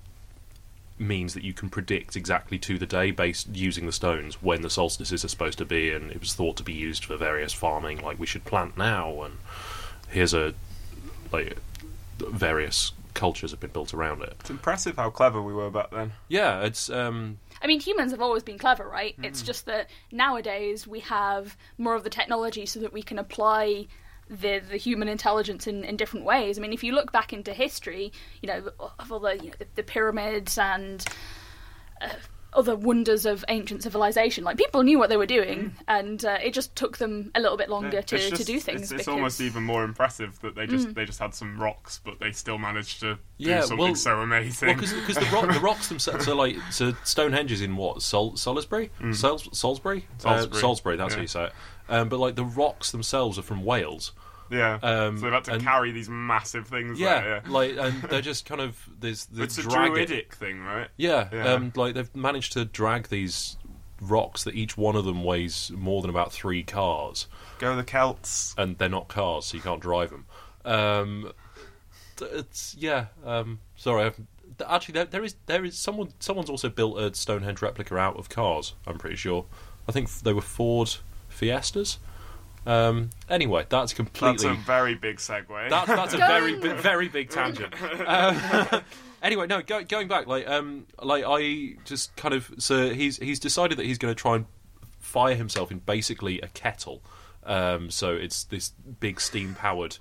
means that you can predict exactly to the day based using the stones when the solstices are supposed to be, and it was thought to be used for various farming. Like we should plant now, and here's a like various cultures have been built around it. It's impressive how clever we were back then. Yeah, it's um, I mean, humans have always been clever, right? It's Mm. just that nowadays we have more of the technology so that we can apply the the human intelligence in, in different ways. I mean, if you look back into history, you know, of all the you know, the, the pyramids and uh, other wonders of ancient civilization, like people knew what they were doing, and uh, it just took them a little bit longer to, It's to do things. It's, it's because- almost even more impressive that they just they just had some rocks, but they still managed to Yeah, do something well- so amazing. Well, because the, rock, the rocks themselves, so like, so Stonehenge is in what Sol, Salisbury, Sol, Salisbury, Mm. Salisbury, Uh, Salisbury. That's yeah. how you say it. Um, but like the rocks themselves are from Wales. yeah, um, so they've had to and- carry these massive things. Yeah, there, yeah. like and they're just kind of there's the it's a druidic thing, right? Yeah, Yeah. Um, like they've managed to drag these rocks that each one of them weighs more than about three cars, Go the Celts. and they're not cars, so you can't drive them. Um, th- it's yeah. Um, sorry, I've, th- actually, there, there is there is someone someone's also built a Stonehenge replica out of cars. I'm pretty sure. I think f- they were Ford Fiestas. Um, anyway, that's completely. That's a very big segue. That, that's a very bi- very big tangent. Um, anyway, no, go, going back, like um, like I just kind of so he's he's decided that he's going to try and fire himself in basically a kettle. Um, so it's this big steam powered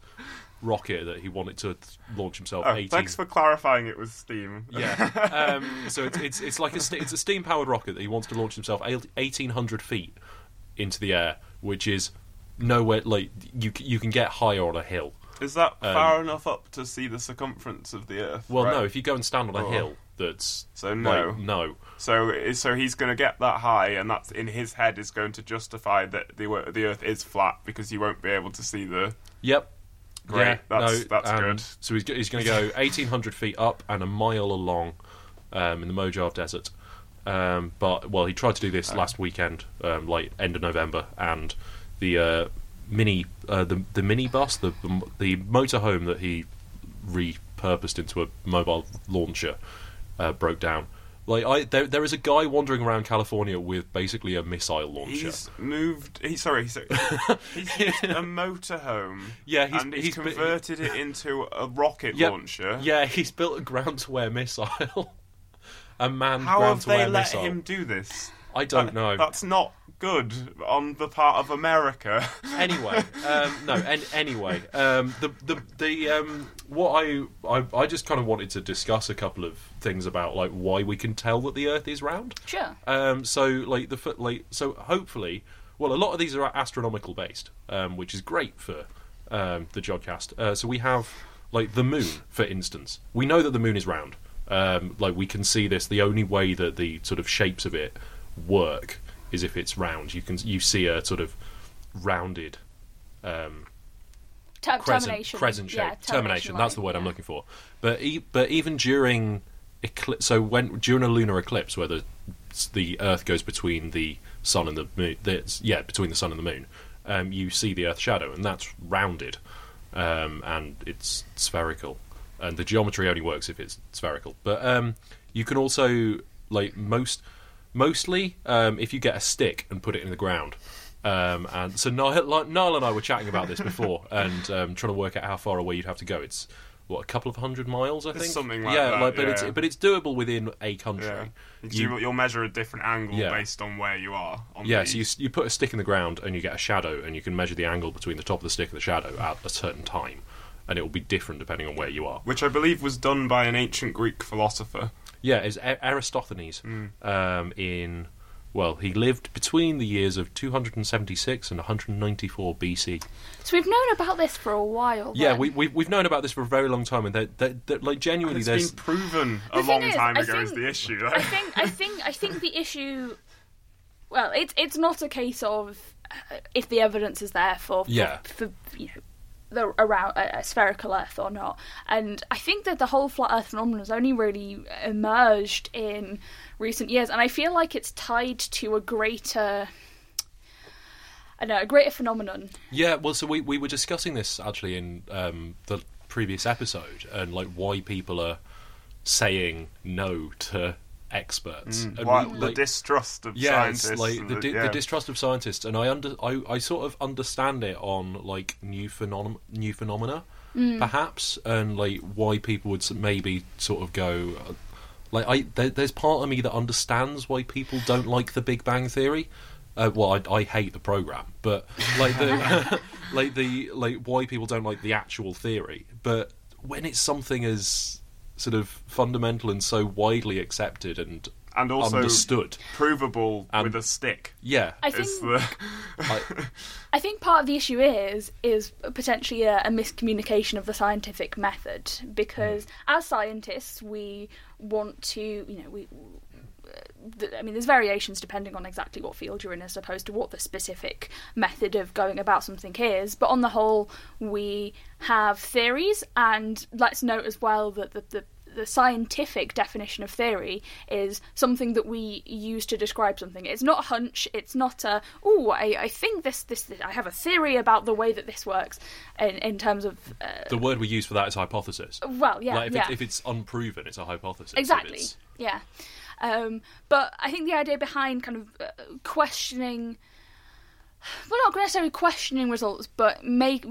rocket that he wanted to launch himself. Oh, 18 thanks for clarifying it was steam. yeah. Um, so it's, it's it's like a st- it's a steam powered rocket that he wants to launch himself eighteen hundred feet into the air, which is nowhere like you you can get higher on a hill. Is that Um, far enough up to see the circumference of the Earth? Well, Right. no, if you go and stand on a Oh. hill that's So no. like, no. So, so he's going to get that high, and that's in his head is going to justify that the the Earth is flat because he won't be able to see the. Yep. Great, Yeah, that's- no, that's and good. So he's, he's going to go 1,800 feet up and a mile along um, in the Mojave Desert. Um, but, well, he tried to do this last weekend, um, like end of November, and the uh, mini uh, the, the mini bus, the, the motorhome that he repurposed into a mobile launcher, uh, broke down. Like I, there, there is a guy wandering around California with basically a missile launcher. He's moved. He sorry. He's, he's used a motorhome. Yeah, he's- and he's, he's converted it into a rocket launcher. Yeah, he's built a ground to wear missile. a manned How ground have to they wear let missile. him do this? I don't That- know. That's not good on the part of America. Anyway, um, no. En- anyway, um, the the the um, what I, I I just kind of wanted to discuss a couple of things about like why we can tell that the Earth is round. Sure. Um, so like the fo- like so hopefully, well, a lot of these are astronomical based, um, which is great for um, the Jodcast. Uh, so we have like the moon, for instance. We know that the moon is round. Um, like we can see this. The only way that the sort of shapes of it work is if it's round. You can you see a sort of rounded um, Ter- crescent, termination. crescent shape. Yeah, termination. That's the word I'm looking for. But e- but even during eclipse, so when during a lunar eclipse, where the the Earth goes between the sun and the moon, the, yeah, between the sun and the moon, um, you see the Earth shadow, and that's rounded, um, and it's spherical, and the geometry only works if it's spherical. But um, you can also like most mostly um, if you get a stick and put it in the ground. Um, and so Niall, like, Niall and I were chatting about this before, and um, trying to work out how far away you'd have to go. It's what a couple of hundred miles, I It's think. something like yeah, that, like, but yeah. it's but it's doable within a country. yeah. You- you, you'll measure a different angle Yeah. based on where you are. On Yeah, the, so you, you put a stick in the ground and you get a shadow, and you can measure the angle between the top of the stick and the shadow at a certain time, and it will be different depending on where you are. which I believe was done by an ancient Greek philosopher. Yeah, it's A- Aristophanes. Hmm. Um, in well, he lived between the years of 276 and 194 BC. So we've known about this for a while. Yeah, we, we we've known about this for a very long time, and that that that like genuinely, It's there's been proven a long is, time I ago is the issue. I think I think I think the issue. Well, it's it's not a case of uh, if the evidence is there for for, Yeah. for you know the around a, a spherical Earth or not, and I think that the whole flat Earth phenomenon has only really emerged in recent years, and I feel like it's tied to a greater. I know a greater phenomenon. yeah. Well, so we we were discussing this actually in um, the previous episode, and like why people are saying no to experts. And Why, we, the like- distrust of yeah, scientists. like and the, di- yeah. the distrust of scientists, and I under I, I sort of understand it on like new phenom- new phenomena, perhaps, and like why people would maybe sort of go. uh, Like I, there, there's part of me that understands why people don't like the Big Bang Theory. Uh, well, I, I hate the program, but like the like the like why people don't like the actual theory. But when it's something as sort of fundamental and so widely accepted and and also understood, provable And- with a stick. yeah, I think the I, I think part of the issue is is potentially a, a miscommunication of the scientific method because hmm. as scientists we want to you know we I mean, there's variations depending on exactly what field you're in, as opposed to what the specific method of going about something is. But on the whole, we have theories, and let's note as well that the, the the scientific definition of theory is something that we use to describe something. It's not a hunch. It's not a oh, I, I think this, this this I have a theory about the way that this works. In in terms of uh, the word we use for that is hypothesis. well, yeah, like if, yeah. it's, if it's unproven, it's a hypothesis. Exactly. Yeah. Um, but I think the idea behind kind of uh, questioning, well, not necessarily questioning results, but make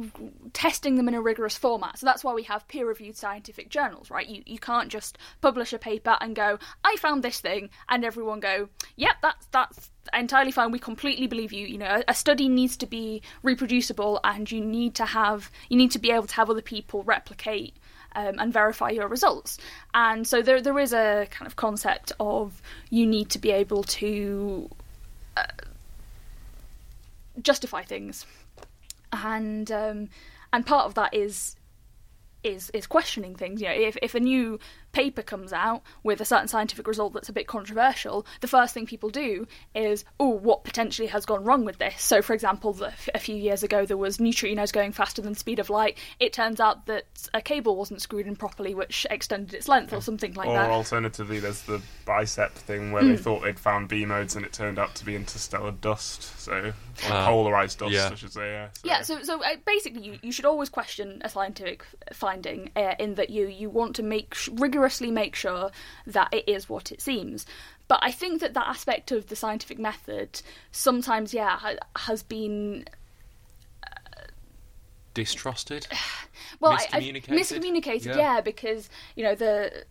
testing them in a rigorous format. So that's why we have peer-reviewed scientific journals, right? You you can't just publish a paper and go, "I found this thing," and everyone go, "Yep, that's that's entirely fine. We completely believe you." You know, a, a study needs to be reproducible, and you need to have you need to be able to have other people replicate um, and verify your results. And so there there is a kind of concept of you need to be able to uh, justify things, and um, and part of that is is is questioning things. You know, if if a new paper comes out with a certain scientific result that's a bit controversial, the first thing people do is, oh, what potentially has gone wrong with this? So, for example, the, a few years ago there was neutrinos going faster than speed of light. It turns out that a cable wasn't screwed in properly, which extended its length, or something like or that. alternatively, there's the BICEP thing where Mm. they thought they'd found B modes and it turned out to be interstellar dust. So, or Ah, polarized dust, yeah. I should say. Yeah. So, Yeah, so so uh, basically, you, you should always question a scientific finding uh, in that you you want to make sh- rigorously make sure that it is what it seems. But I think that that aspect of the scientific method sometimes, yeah, has been distrusted. well, I- I- Miscommunicated? miscommunicated, Yeah. yeah. because you know the.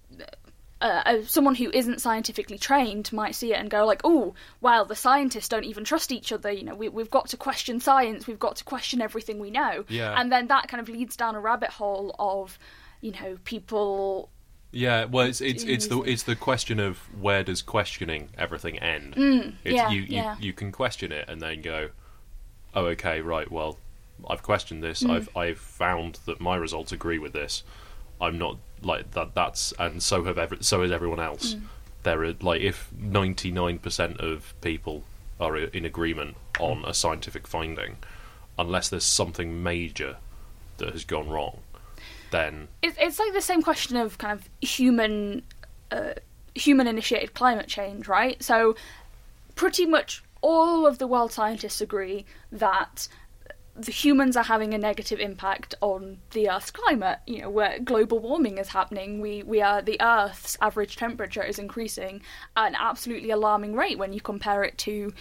Uh, uh, someone who isn't scientifically trained might see it and go like, "Oh, well, the scientists don't even trust each other. You know, we, we've got to question science. We've got to question everything we know." Yeah. And then that kind of leads down a rabbit hole of, you know, people. Yeah, well, it's it's it's the it's the question of where does questioning everything end? it's, Mm, yeah, you, you yeah. you can question it and then go, oh, okay, right. Well, I've questioned this. Mm. I've I've found that my results agree with this. I'm not like that. That's and so have every, so is everyone else. Mm. There are like if ninety nine percent of people are in agreement on a scientific finding, unless there's something major that has gone wrong, then It's it's like the same question of kind of human, uh, human initiated climate change, right? So, pretty much all of the world scientists agree that the humans are having a negative impact on the Earth's climate. You know, where global warming is happening, we we are the Earth's average temperature is increasing at an absolutely alarming rate when you compare it to,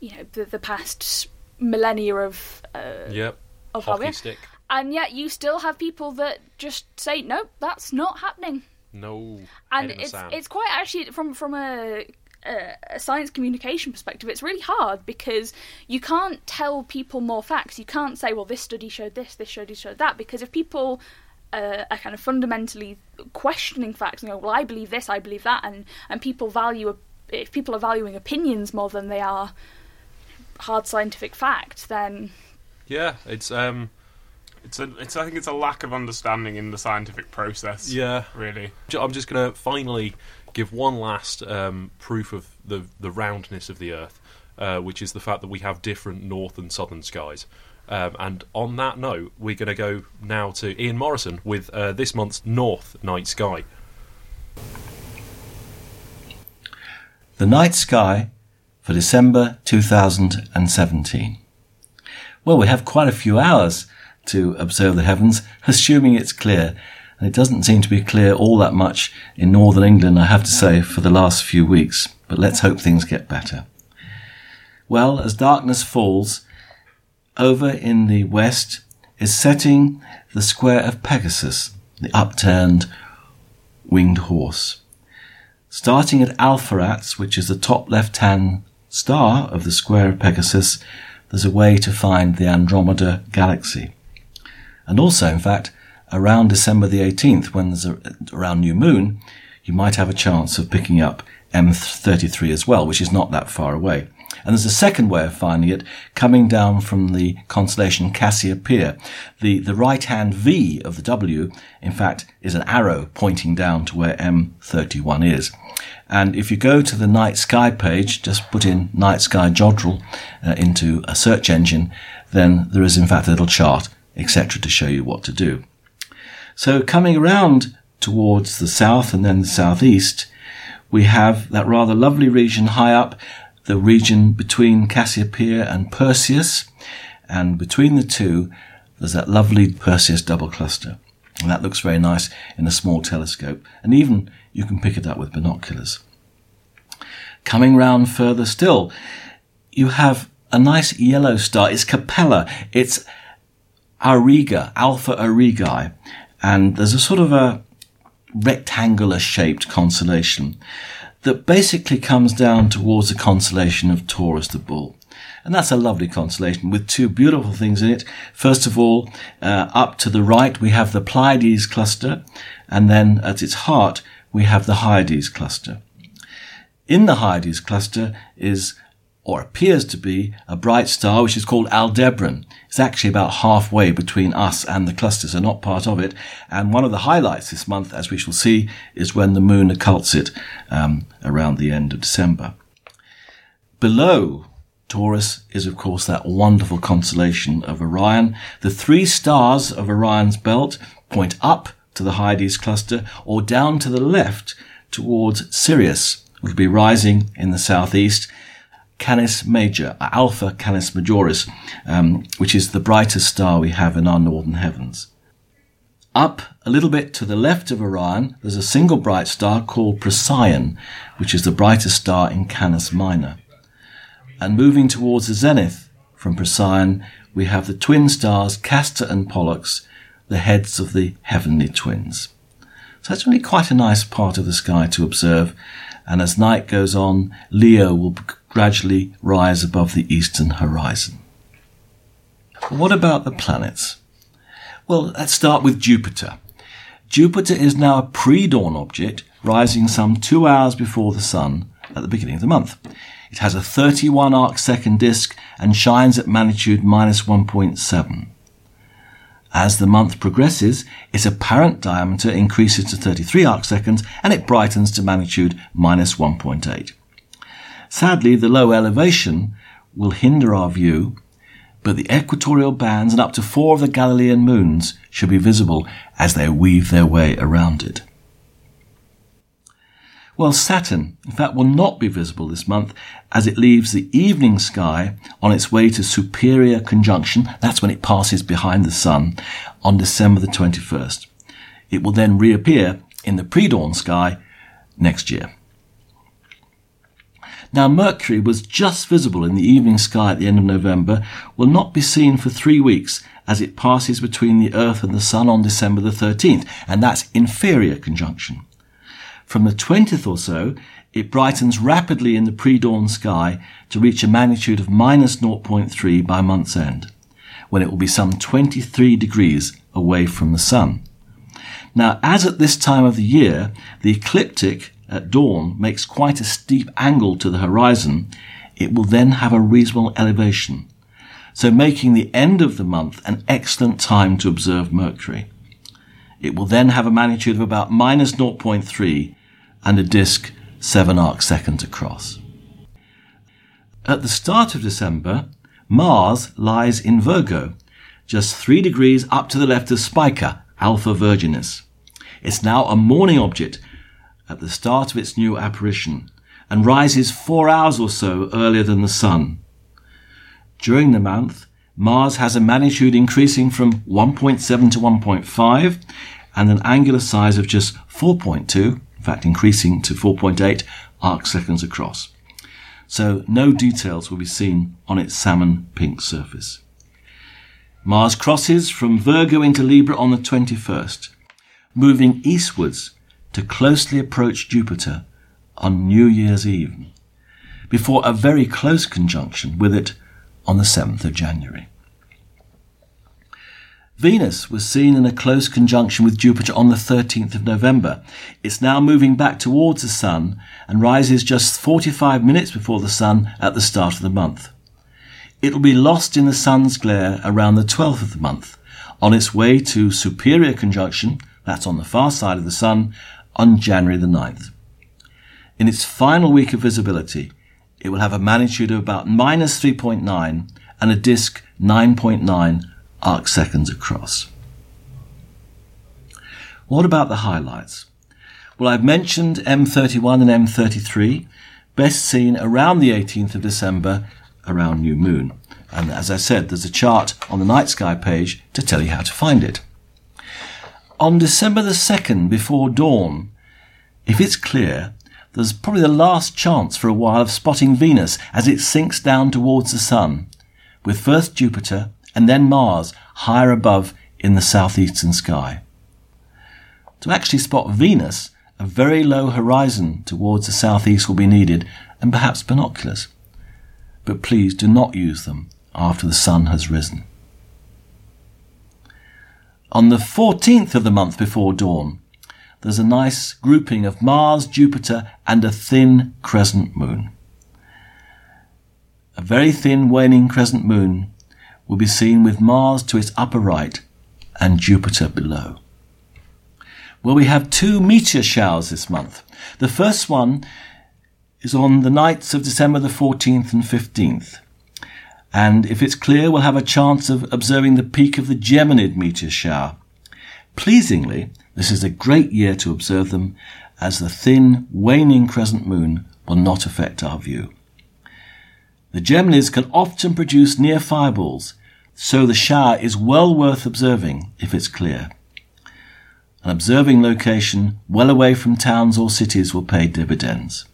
you know, the the past millennia of uh, yep, of hockey stick. And yet you still have people that just say no that's not happening. No, and head in the it's it's quite actually from from a, a a science communication perspective it's really hard because you can't tell people more facts. You can't say well this study showed this this study showed that because if people uh, are kind of fundamentally questioning facts and go well I believe this I believe that and and people value if people are valuing opinions more than they are hard scientific fact then yeah, it's um, It's a. It's. I think it's a lack of understanding in the scientific process. yeah. Really. I'm just going to finally give one last um, proof of the the roundness of the Earth, uh, which is the fact that we have different north and southern skies. Um, and on that note, we're going to go now to Ian Morison with uh, this month's North Night Sky. The Night Sky for December 2017. Well, we have quite a few hours to observe the heavens, assuming it's clear, And it doesn't seem to be clear all that much in northern England, I have to say, for the last few weeks. But let's hope things get better. Well, as darkness falls, over in the west is setting the square of Pegasus, the upturned winged horse. Starting at Alpheratz, which is the top left hand star of the square of Pegasus, there's a way to find the Andromeda galaxy. And also, in fact, around December the 18th, when there's a, around new moon, you might have a chance of picking up M33 as well, which is not that far away. And there's a second way of finding it coming down from the constellation Cassiopeia. The, the right hand V of the W, in fact, is an arrow pointing down to where M31 is. And if you go to the night sky page, just put in night sky Jodrell uh, into a search engine, then there is in fact a little chart, etc., to show you what to do. So coming around towards the south and then the southeast, we have that rather lovely region high up the region between Cassiopeia and Perseus, and between the two, there's that lovely Perseus double cluster. And that looks very nice in a small telescope, and even you can pick it up with binoculars. Coming round further still, you have a nice yellow star. It's Capella. It's Auriga, Alpha Aurigae, and there's a sort of a rectangular shaped constellation that basically comes down towards the constellation of Taurus the Bull. And that's a lovely constellation with two beautiful things in it. First of all, uh, up to the right, we have the Pleiades cluster, and then at its heart, we have the Hyades cluster. In the Hyades cluster is or appears to be a bright star which is called Aldebaran. It's actually about halfway between us and the cluster, so not part of it. And one of the highlights this month, as we shall see, is when the moon occults it um, around the end of December. Below Taurus is, of course, that wonderful constellation of Orion. The three stars of Orion's belt point up to the Hyades cluster or down to the left towards Sirius, which will be rising in the southeast Canis Major, Alpha Canis Majoris, um, which is the brightest star we have in our northern heavens. Up a little bit to the left of Orion, there's a single bright star called Procyon, which is the brightest star in Canis Minor. And moving towards the zenith from Procyon, we have the twin stars Castor and Pollux, the heads of the heavenly twins. So that's really quite a nice part of the sky to observe. And as night goes on, Leo will gradually rise above the eastern horizon. What about the planets? Well, let's start with Jupiter. Jupiter is now a pre-dawn object rising some two hours before the Sun at the beginning of the month. It has a 31 arc second disk and shines at magnitude minus 1.7. As the month progresses, its apparent diameter increases to 33 arc seconds and it brightens to magnitude minus 1.8. Sadly, the low elevation will hinder our view, but the equatorial bands and up to four of the Galilean moons should be visible as they weave their way around it. Well, Saturn, in fact, will not be visible this month as it leaves the evening sky on its way to superior conjunction. That's when it passes behind the Sun on December the 21st. It will then reappear in the pre-dawn sky next year. Now, Mercury was just visible in the evening sky at the end of November, will not be seen for three weeks as it passes between the Earth and the Sun on December the 13th, and that's inferior conjunction. From the 20th or so, it brightens rapidly in the pre-dawn sky to reach a magnitude of minus 0.3 by month's end, when it will be some 23 degrees away from the Sun. Now, as at this time of the year, the ecliptic at dawn makes quite a steep angle to the horizon, it will then have a reasonable elevation, so making the end of the month an excellent time to observe Mercury. It will then have a magnitude of about minus 0.3 and a disk 7 arc seconds across. At the start of December, Mars lies in Virgo, just 3 degrees up to the left of Spica, Alpha Virginis. It's now a morning object at the start of its new apparition and rises four hours or so earlier than the Sun. During the month, Mars has a magnitude increasing from 1.7 to 1.5 and an angular size of just 4.2, in fact increasing to 4.8 arc seconds across. So no details will be seen on its salmon pink surface. Mars crosses from Virgo into Libra on the 21st, moving eastwards to closely approach Jupiter on New Year's Eve, before a very close conjunction with it on the 7th of January. Venus was seen in a close conjunction with Jupiter on the 13th of November. It's now moving back towards the Sun and rises just 45 minutes before the Sun at the start of the month. It will be lost in the Sun's glare around the 12th of the month, on its way to superior conjunction, that's on the far side of the Sun, on January the 9th. In its final week of visibility, it will have a magnitude of about minus 3.9 and a disk 9.9 arc seconds across. What about the highlights? Well, I've mentioned M31 and M33, best seen around the 18th of December around new moon. And as I said, there's a chart on the night sky page to tell you how to find it. On December the 2nd, before dawn, if it's clear, there's probably the last chance for a while of spotting Venus as it sinks down towards the Sun, with first Jupiter and then Mars higher above in the southeastern sky. To actually spot Venus, a very low horizon towards the southeast will be needed, and perhaps binoculars. But please do not use them after the sun has risen. On the 14th of the month before dawn, there's a nice grouping of Mars, Jupiter, and a thin crescent moon. A very thin waning crescent moon will be seen with Mars to its upper right and Jupiter below. Well, we have two meteor showers this month. The first one is on the nights of December the 14th and 15th. And if it's clear, we'll have a chance of observing the peak of the Geminid meteor shower. Pleasingly, this is a great year to observe them, as the thin, waning crescent moon will not affect our view. The Geminids can often produce near fireballs, so the shower is well worth observing if it's clear. An observing location well away from towns or cities will pay dividends.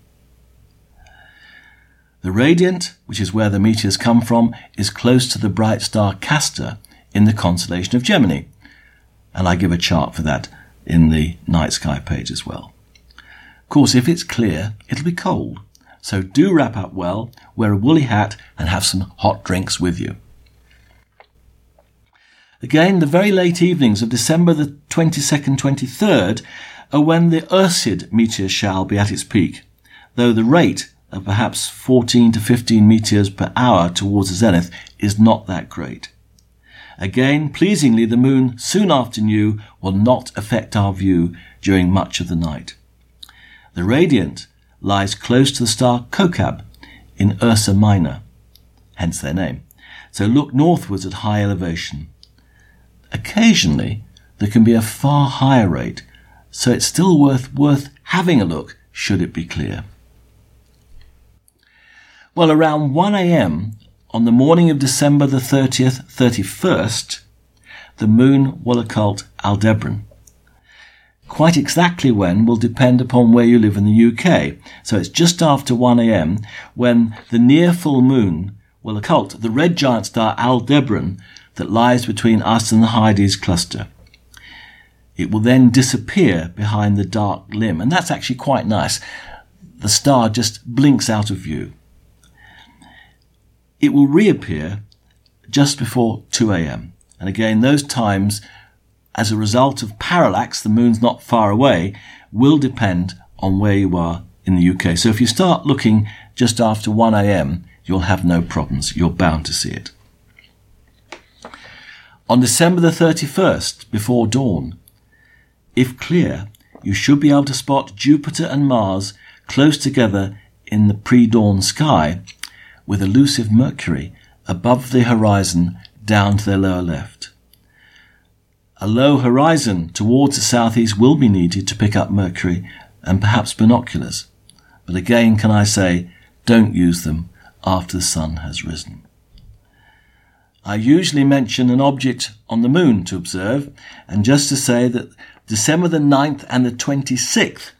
The radiant, which is where the meteors come from, is close to the bright star Castor in the constellation of Gemini, and I give a chart for that in the night sky page as well. Of course, if it's clear, it'll be cold, so do wrap up well, wear a woolly hat, and have some hot drinks with you. Again, the very late evenings of December the 22nd, 23rd are when the Ursid meteor shall be at its peak, though the rate of perhaps 14 to 15 meteors per hour towards the zenith is not that great. Again, pleasingly, the moon soon after new will not affect our view during much of the night. The radiant lies close to the star Kochab in Ursa Minor, hence their name. So look northwards at high elevation. Occasionally, there can be a far higher rate, so it's still worth, worth having a look should it be clear. Well, around 1 a.m. on the morning of December the 30th, 31st, the moon will occult Aldebaran. Quite exactly when will depend upon where you live in the UK. So it's just after 1 a.m. when the near full moon will occult the red giant star Aldebaran that lies between us and the Hyades cluster. It will then disappear behind the dark limb, and that's actually quite nice. The star just blinks out of view. It will reappear just before 2 a.m. And again, those times, as a result of parallax, the moon's not far away, will depend on where you are in the UK. So if you start looking just after 1 a.m., you'll have no problems. You're bound to see it. On December the 31st, before dawn, if clear, you should be able to spot Jupiter and Mars close together in the pre-dawn sky with elusive Mercury above the horizon down to their lower left. A low horizon towards the southeast will be needed to pick up Mercury and perhaps binoculars. But again, can I say, don't use them after the sun has risen. I usually mention an object on the moon to observe, and just to say that December the 9th and the 26th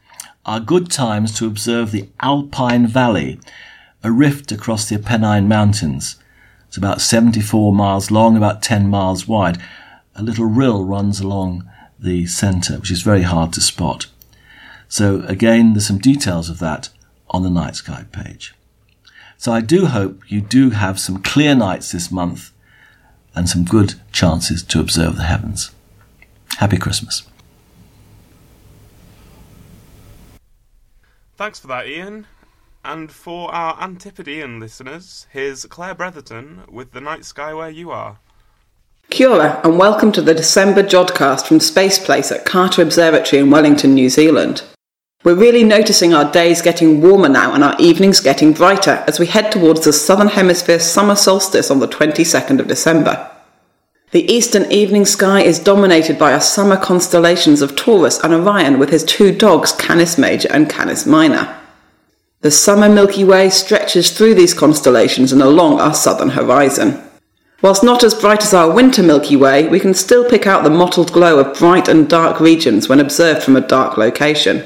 are good times to observe the Alpine Valley, a rift across the Apennine Mountains. It's about 74 miles long, about 10 miles wide. A little rill runs along the centre, which is very hard to spot. So again, there's some details of that on the Night Sky page. So I do hope you do have some clear nights this month and some good chances to observe the heavens. Happy Christmas. Thanks for that, Ian. And for our Antipodean listeners, here's Claire Bretherton with The Night Sky Where You Are. Kia ora, and welcome to the December Jodcast from Space Place at Carter Observatory in Wellington, New Zealand. We're really noticing our days getting warmer now and our evenings getting brighter as we head towards the Southern Hemisphere summer solstice on the 22nd of December. The eastern evening sky is dominated by our summer constellations of Taurus and Orion with his two dogs, Canis Major and Canis Minor. The summer Milky Way stretches through these constellations and along our southern horizon. Whilst not as bright as our winter Milky Way, we can still pick out the mottled glow of bright and dark regions when observed from a dark location.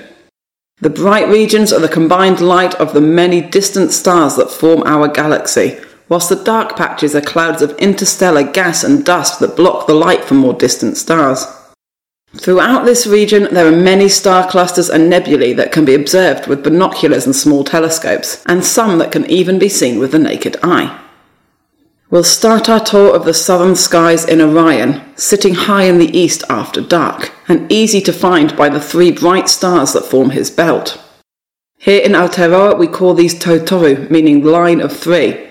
The bright regions are the combined light of the many distant stars that form our galaxy, whilst the dark patches are clouds of interstellar gas and dust that block the light from more distant stars. Throughout this region, there are many star clusters and nebulae that can be observed with binoculars and small telescopes, and some that can even be seen with the naked eye. We'll start our tour of the southern skies in Orion, sitting high in the east after dark, and easy to find by the three bright stars that form his belt. Here in Aotearoa, we call these Tautoru, meaning line of three,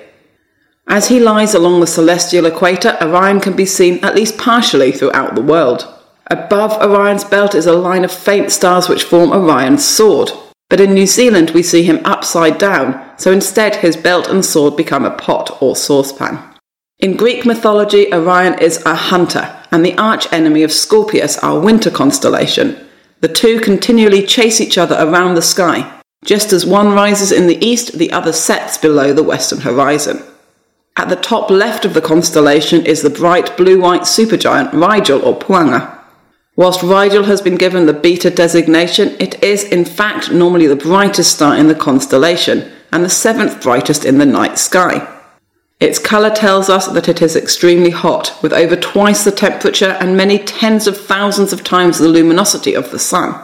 as he lies along the celestial equator, Orion can be seen at least partially throughout the world. Above Orion's belt is a line of faint stars which form Orion's sword. But in New Zealand, we see him upside down, so instead his belt and sword become a pot or saucepan. In Greek mythology, Orion is a hunter, and the arch enemy of Scorpius, our winter constellation. The two continually chase each other around the sky. Just as one rises in the east, the other sets below the western horizon. At the top left of the constellation is the bright blue-white supergiant Rigel or Puanga. Whilst Rigel has been given the beta designation, it is in fact normally the brightest star in the constellation and the seventh brightest in the night sky. Its colour tells us that it is extremely hot, with over twice the temperature and many tens of thousands of times the luminosity of the Sun.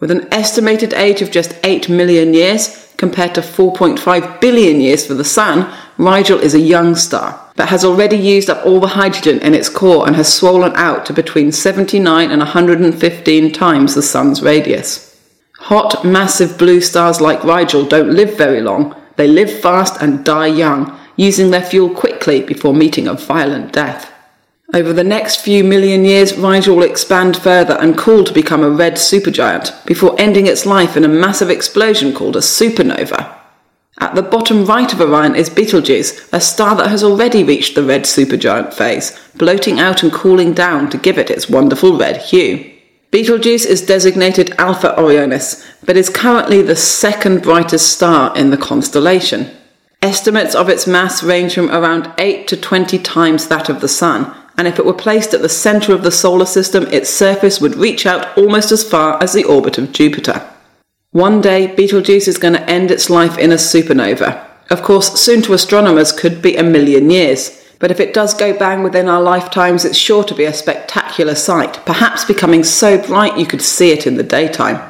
With an estimated age of just 8 million years, compared to 4.5 billion years for the Sun, Rigel is a young star, but has already used up all the hydrogen in its core and has swollen out to between 79 and 115 times the Sun's radius. Hot, massive blue stars like Rigel don't live very long. They live fast and die young, using their fuel quickly before meeting a violent death. Over the next few million years, Rigel will expand further and cool to become a red supergiant, before ending its life in a massive explosion called a supernova. At the bottom right of Orion is Betelgeuse, a star that has already reached the red supergiant phase, bloating out and cooling down to give it its wonderful red hue. Betelgeuse is designated Alpha Orionis, but is currently the second brightest star in the constellation. Estimates of its mass range from around 8 to 20 times that of the Sun, and if it were placed at the centre of the solar system, its surface would reach out almost as far as the orbit of Jupiter. One day, Betelgeuse is going to end its life in a supernova. Of course, soon to astronomers could be a million years, but if it does go bang within our lifetimes, it's sure to be a spectacular sight, perhaps becoming so bright you could see it in the daytime.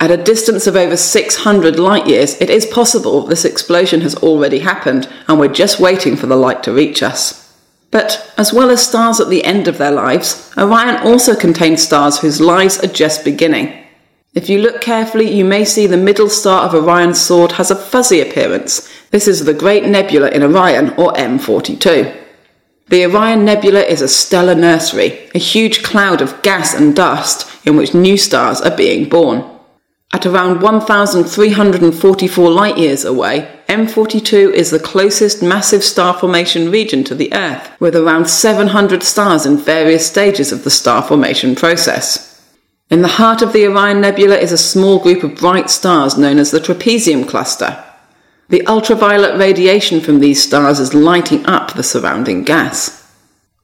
At a distance of over 600 light years, it is possible this explosion has already happened and we're just waiting for the light to reach us. But as well as stars at the end of their lives, Orion also contains stars whose lives are just beginning. If you look carefully, you may see the middle star of Orion's sword has a fuzzy appearance. This is the Great Nebula in Orion, or M42. The Orion Nebula is a stellar nursery, a huge cloud of gas and dust in which new stars are being born. At around 1,344 light years away, M42 is the closest massive star formation region to the Earth, with around 700 stars in various stages of the star formation process. In the heart of the Orion Nebula is a small group of bright stars known as the Trapezium Cluster. The ultraviolet radiation from these stars is lighting up the surrounding gas.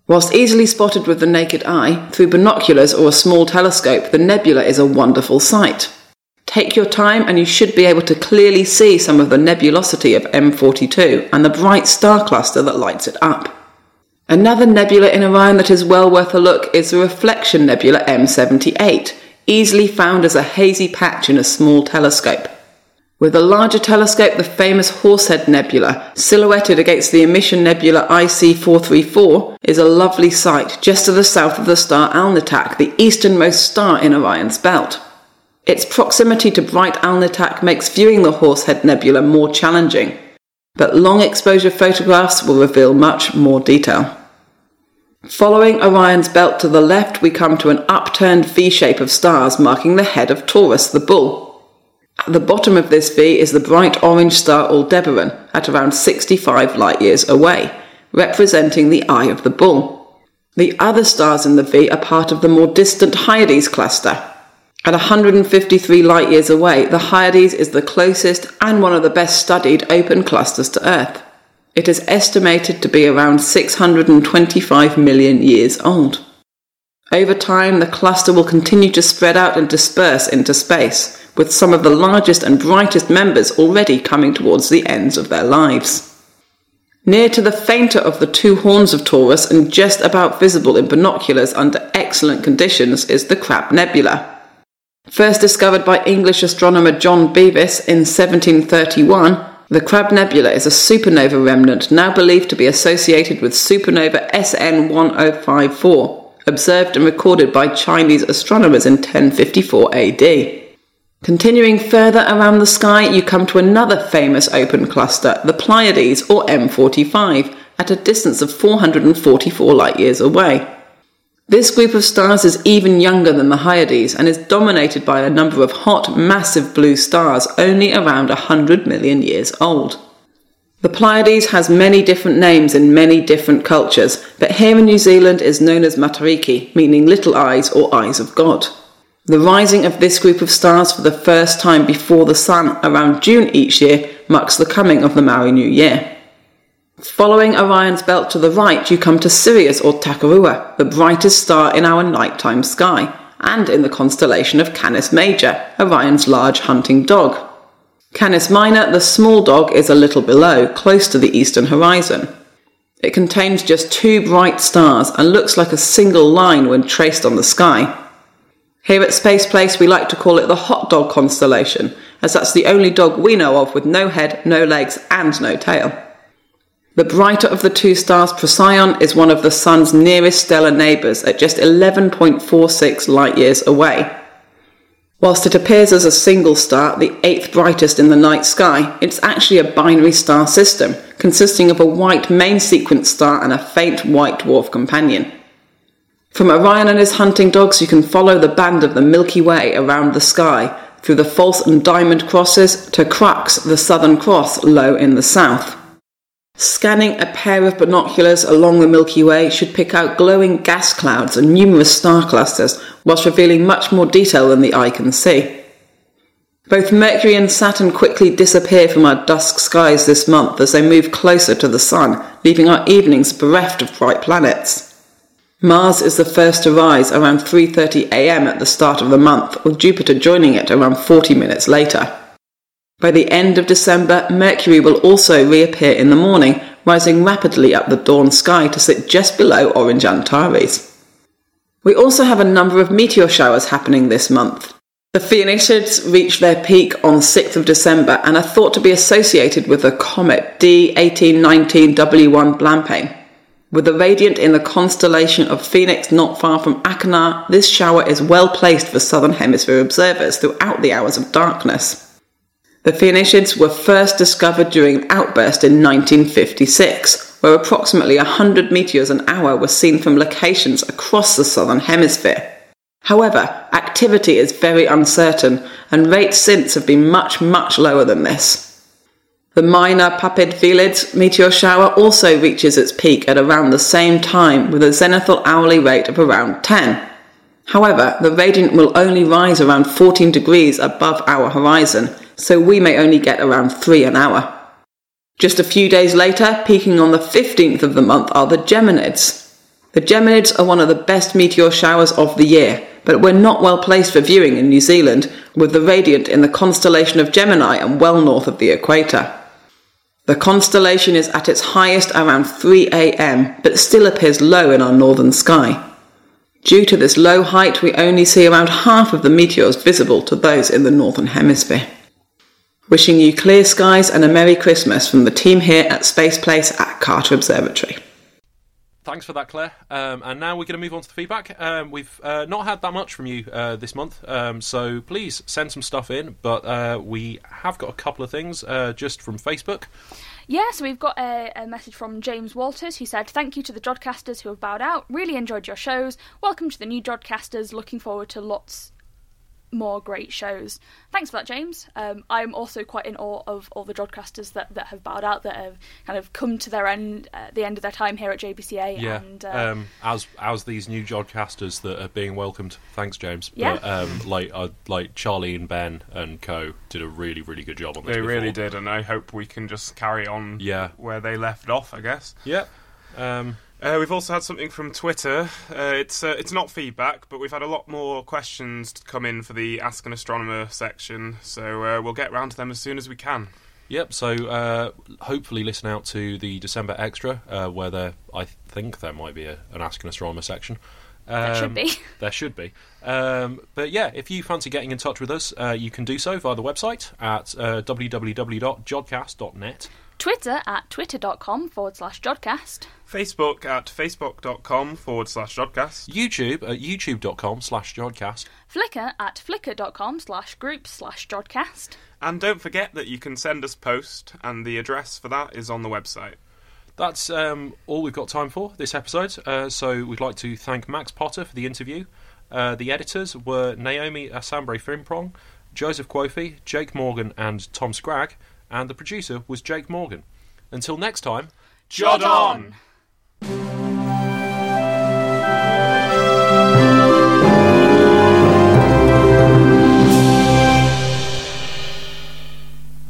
Whilst easily spotted with the naked eye, through binoculars or a small telescope, the nebula is a wonderful sight. Take your time and you should be able to clearly see some of the nebulosity of M42 and the bright star cluster that lights it up. Another nebula in Orion that is well worth a look is the Reflection Nebula M78, easily found as a hazy patch in a small telescope. With a larger telescope, the famous Horsehead Nebula, silhouetted against the emission nebula IC 434, is a lovely sight just to the south of the star Alnitak, the easternmost star in Orion's belt. Its proximity to bright Alnitak makes viewing the Horsehead Nebula more challenging, but long exposure photographs will reveal much more detail. Following Orion's belt to the left, we come to an upturned V shape of stars marking the head of Taurus, the bull, at the bottom of this V is the bright orange star Aldebaran at around 65 light years away, representing the eye of the bull. The other stars in the V are part of the more distant Hyades cluster. At 153 light years away, the Hyades is the closest and one of the best studied open clusters to Earth. It is estimated to be around 625 million years old. Over time, the cluster will continue to spread out and disperse into space, with some of the largest and brightest members already coming towards the ends of their lives. Near to the fainter of the two horns of Taurus and just about visible in binoculars under excellent conditions is the Crab Nebula. First discovered by English astronomer John Bevis in 1731, the Crab Nebula is a supernova remnant now believed to be associated with supernova SN 1054, observed and recorded by Chinese astronomers in 1054 AD. Continuing further around the sky, you come to another famous open cluster, the Pleiades or M45, at a distance of 444 light years away. This group of stars is even younger than the Hyades and is dominated by a number of hot, massive blue stars only around 100 million years old. The Pleiades has many different names in many different cultures, but here in New Zealand is known as Matariki, meaning little eyes or eyes of God. The rising of this group of stars for the first time before the Sun around June each year marks the coming of the Maori New Year. Following Orion's belt to the right, you come to Sirius or Takurua, the brightest star in our nighttime sky, and in the constellation of Canis Major, Orion's large hunting dog. Canis Minor, the small dog, is a little below, close to the eastern horizon. It contains just two bright stars and looks like a single line when traced on the sky. Here at Space Place, we like to call it the hot dog constellation, as that's the only dog we know of with no head, no legs, and no tail. The brighter of the two stars, Procyon, is one of the Sun's nearest stellar neighbours at just 11.46 light years away. Whilst it appears as a single star, the eighth brightest in the night sky, it's actually a binary star system, consisting of a white main sequence star and a faint white dwarf companion. From Orion and his hunting dogs, you can follow the band of the Milky Way around the sky, through the false and diamond crosses to Crux, the Southern Cross, low in the south. Scanning a pair of binoculars along the Milky Way should pick out glowing gas clouds and numerous star clusters, whilst revealing much more detail than the eye can see. Both Mercury and Saturn quickly disappear from our dusk skies this month as they move closer to the Sun, leaving our evenings bereft of bright planets. Mars is the first to rise around 3:30 a.m. at the start of the month, with Jupiter joining it around 40 minutes later. By the end of December, Mercury will also reappear in the morning, rising rapidly up the dawn sky to sit just below Orange Antares. We also have a number of meteor showers happening this month. The Phoenicids reach their peak on 6th of December and are thought to be associated with the comet D1819W1 Blanpain. With the radiant in the constellation of Phoenix not far from Achernar, this shower is well placed for southern hemisphere observers throughout the hours of darkness. The Phoenicids were first discovered during an outburst in 1956, where approximately 100 meteors an hour were seen from locations across the southern hemisphere. However, activity is very uncertain, and rates since have been much, much lower than this. The minor Puppid meteor shower also reaches its peak at around the same time with a zenithal hourly rate of around 10. However, the radiant will only rise around 14 degrees above our horizon, so we may only get around 3 an hour. Just a few days later, peaking on the 15th of the month, are the Geminids. The Geminids are one of the best meteor showers of the year, but we're not well placed for viewing in New Zealand, with the radiant in the constellation of Gemini and well north of the equator. The constellation is at its highest around 3 am, but still appears low in our northern sky. Due to this low height, we only see around half of the meteors visible to those in the northern hemisphere. Wishing you clear skies and a Merry Christmas from the team here at Space Place at Carter Observatory. Thanks for that, Claire. Um, and now we're going to move on to the feedback. Um, we've uh, not had that much from you uh, this month, um, so please send some stuff in. But uh, we have got a couple of things uh, just from Facebook. Yeah, so we've got a, a, message from James Walters who said, Thank you to the Jodcasters who have bowed out. Really enjoyed your shows. Welcome to the new Jodcasters. Looking forward to lots more great shows. Thanks for that, James. Um, I'm also quite in awe of all the broadcasters that, that have bowed out, that have kind of come to their end, uh, the end of their time here at JBCA. Yeah. And, uh, um, as as these new Jodcasters that are being welcomed. Thanks, James. Yeah. But um, like uh, like Charlie and Ben and Co did a really really good job on this. They before. really did, and I hope we can just carry on Yeah. where they left off, I guess. Yeah. Um, Uh, we've also had something from Twitter. Uh, it's uh, it's not feedback, but we've had a lot more questions to come in for the Ask an Astronomer section, so uh, we'll get round to them as soon as we can. Yep. So uh, hopefully listen out to the December extra, uh, where there I think there might be a, an Ask an Astronomer section. there should Um, be. There should be. Um, but yeah, if you fancy getting in touch with us, uh, you can do so via the website at uh, www.jodcast.net. Twitter at twitter.com forward slash Jodcast. Facebook at facebook.com forward slash Jodcast. YouTube at youtube.com slash Jodcast. Flickr at flickr.com slash group slash Jodcast. And don't forget that you can send us post, and the address for that is on the website. That's um, all we've got time for this episode. Uh, so we'd like to thank Max Potter for the interview. Uh, the editors were Naomi Asabre Frimpong, Joseph Quofi, Jake Morgan, and Tom Scragg, and the producer was Jake Morgan. Until next time, Jod on!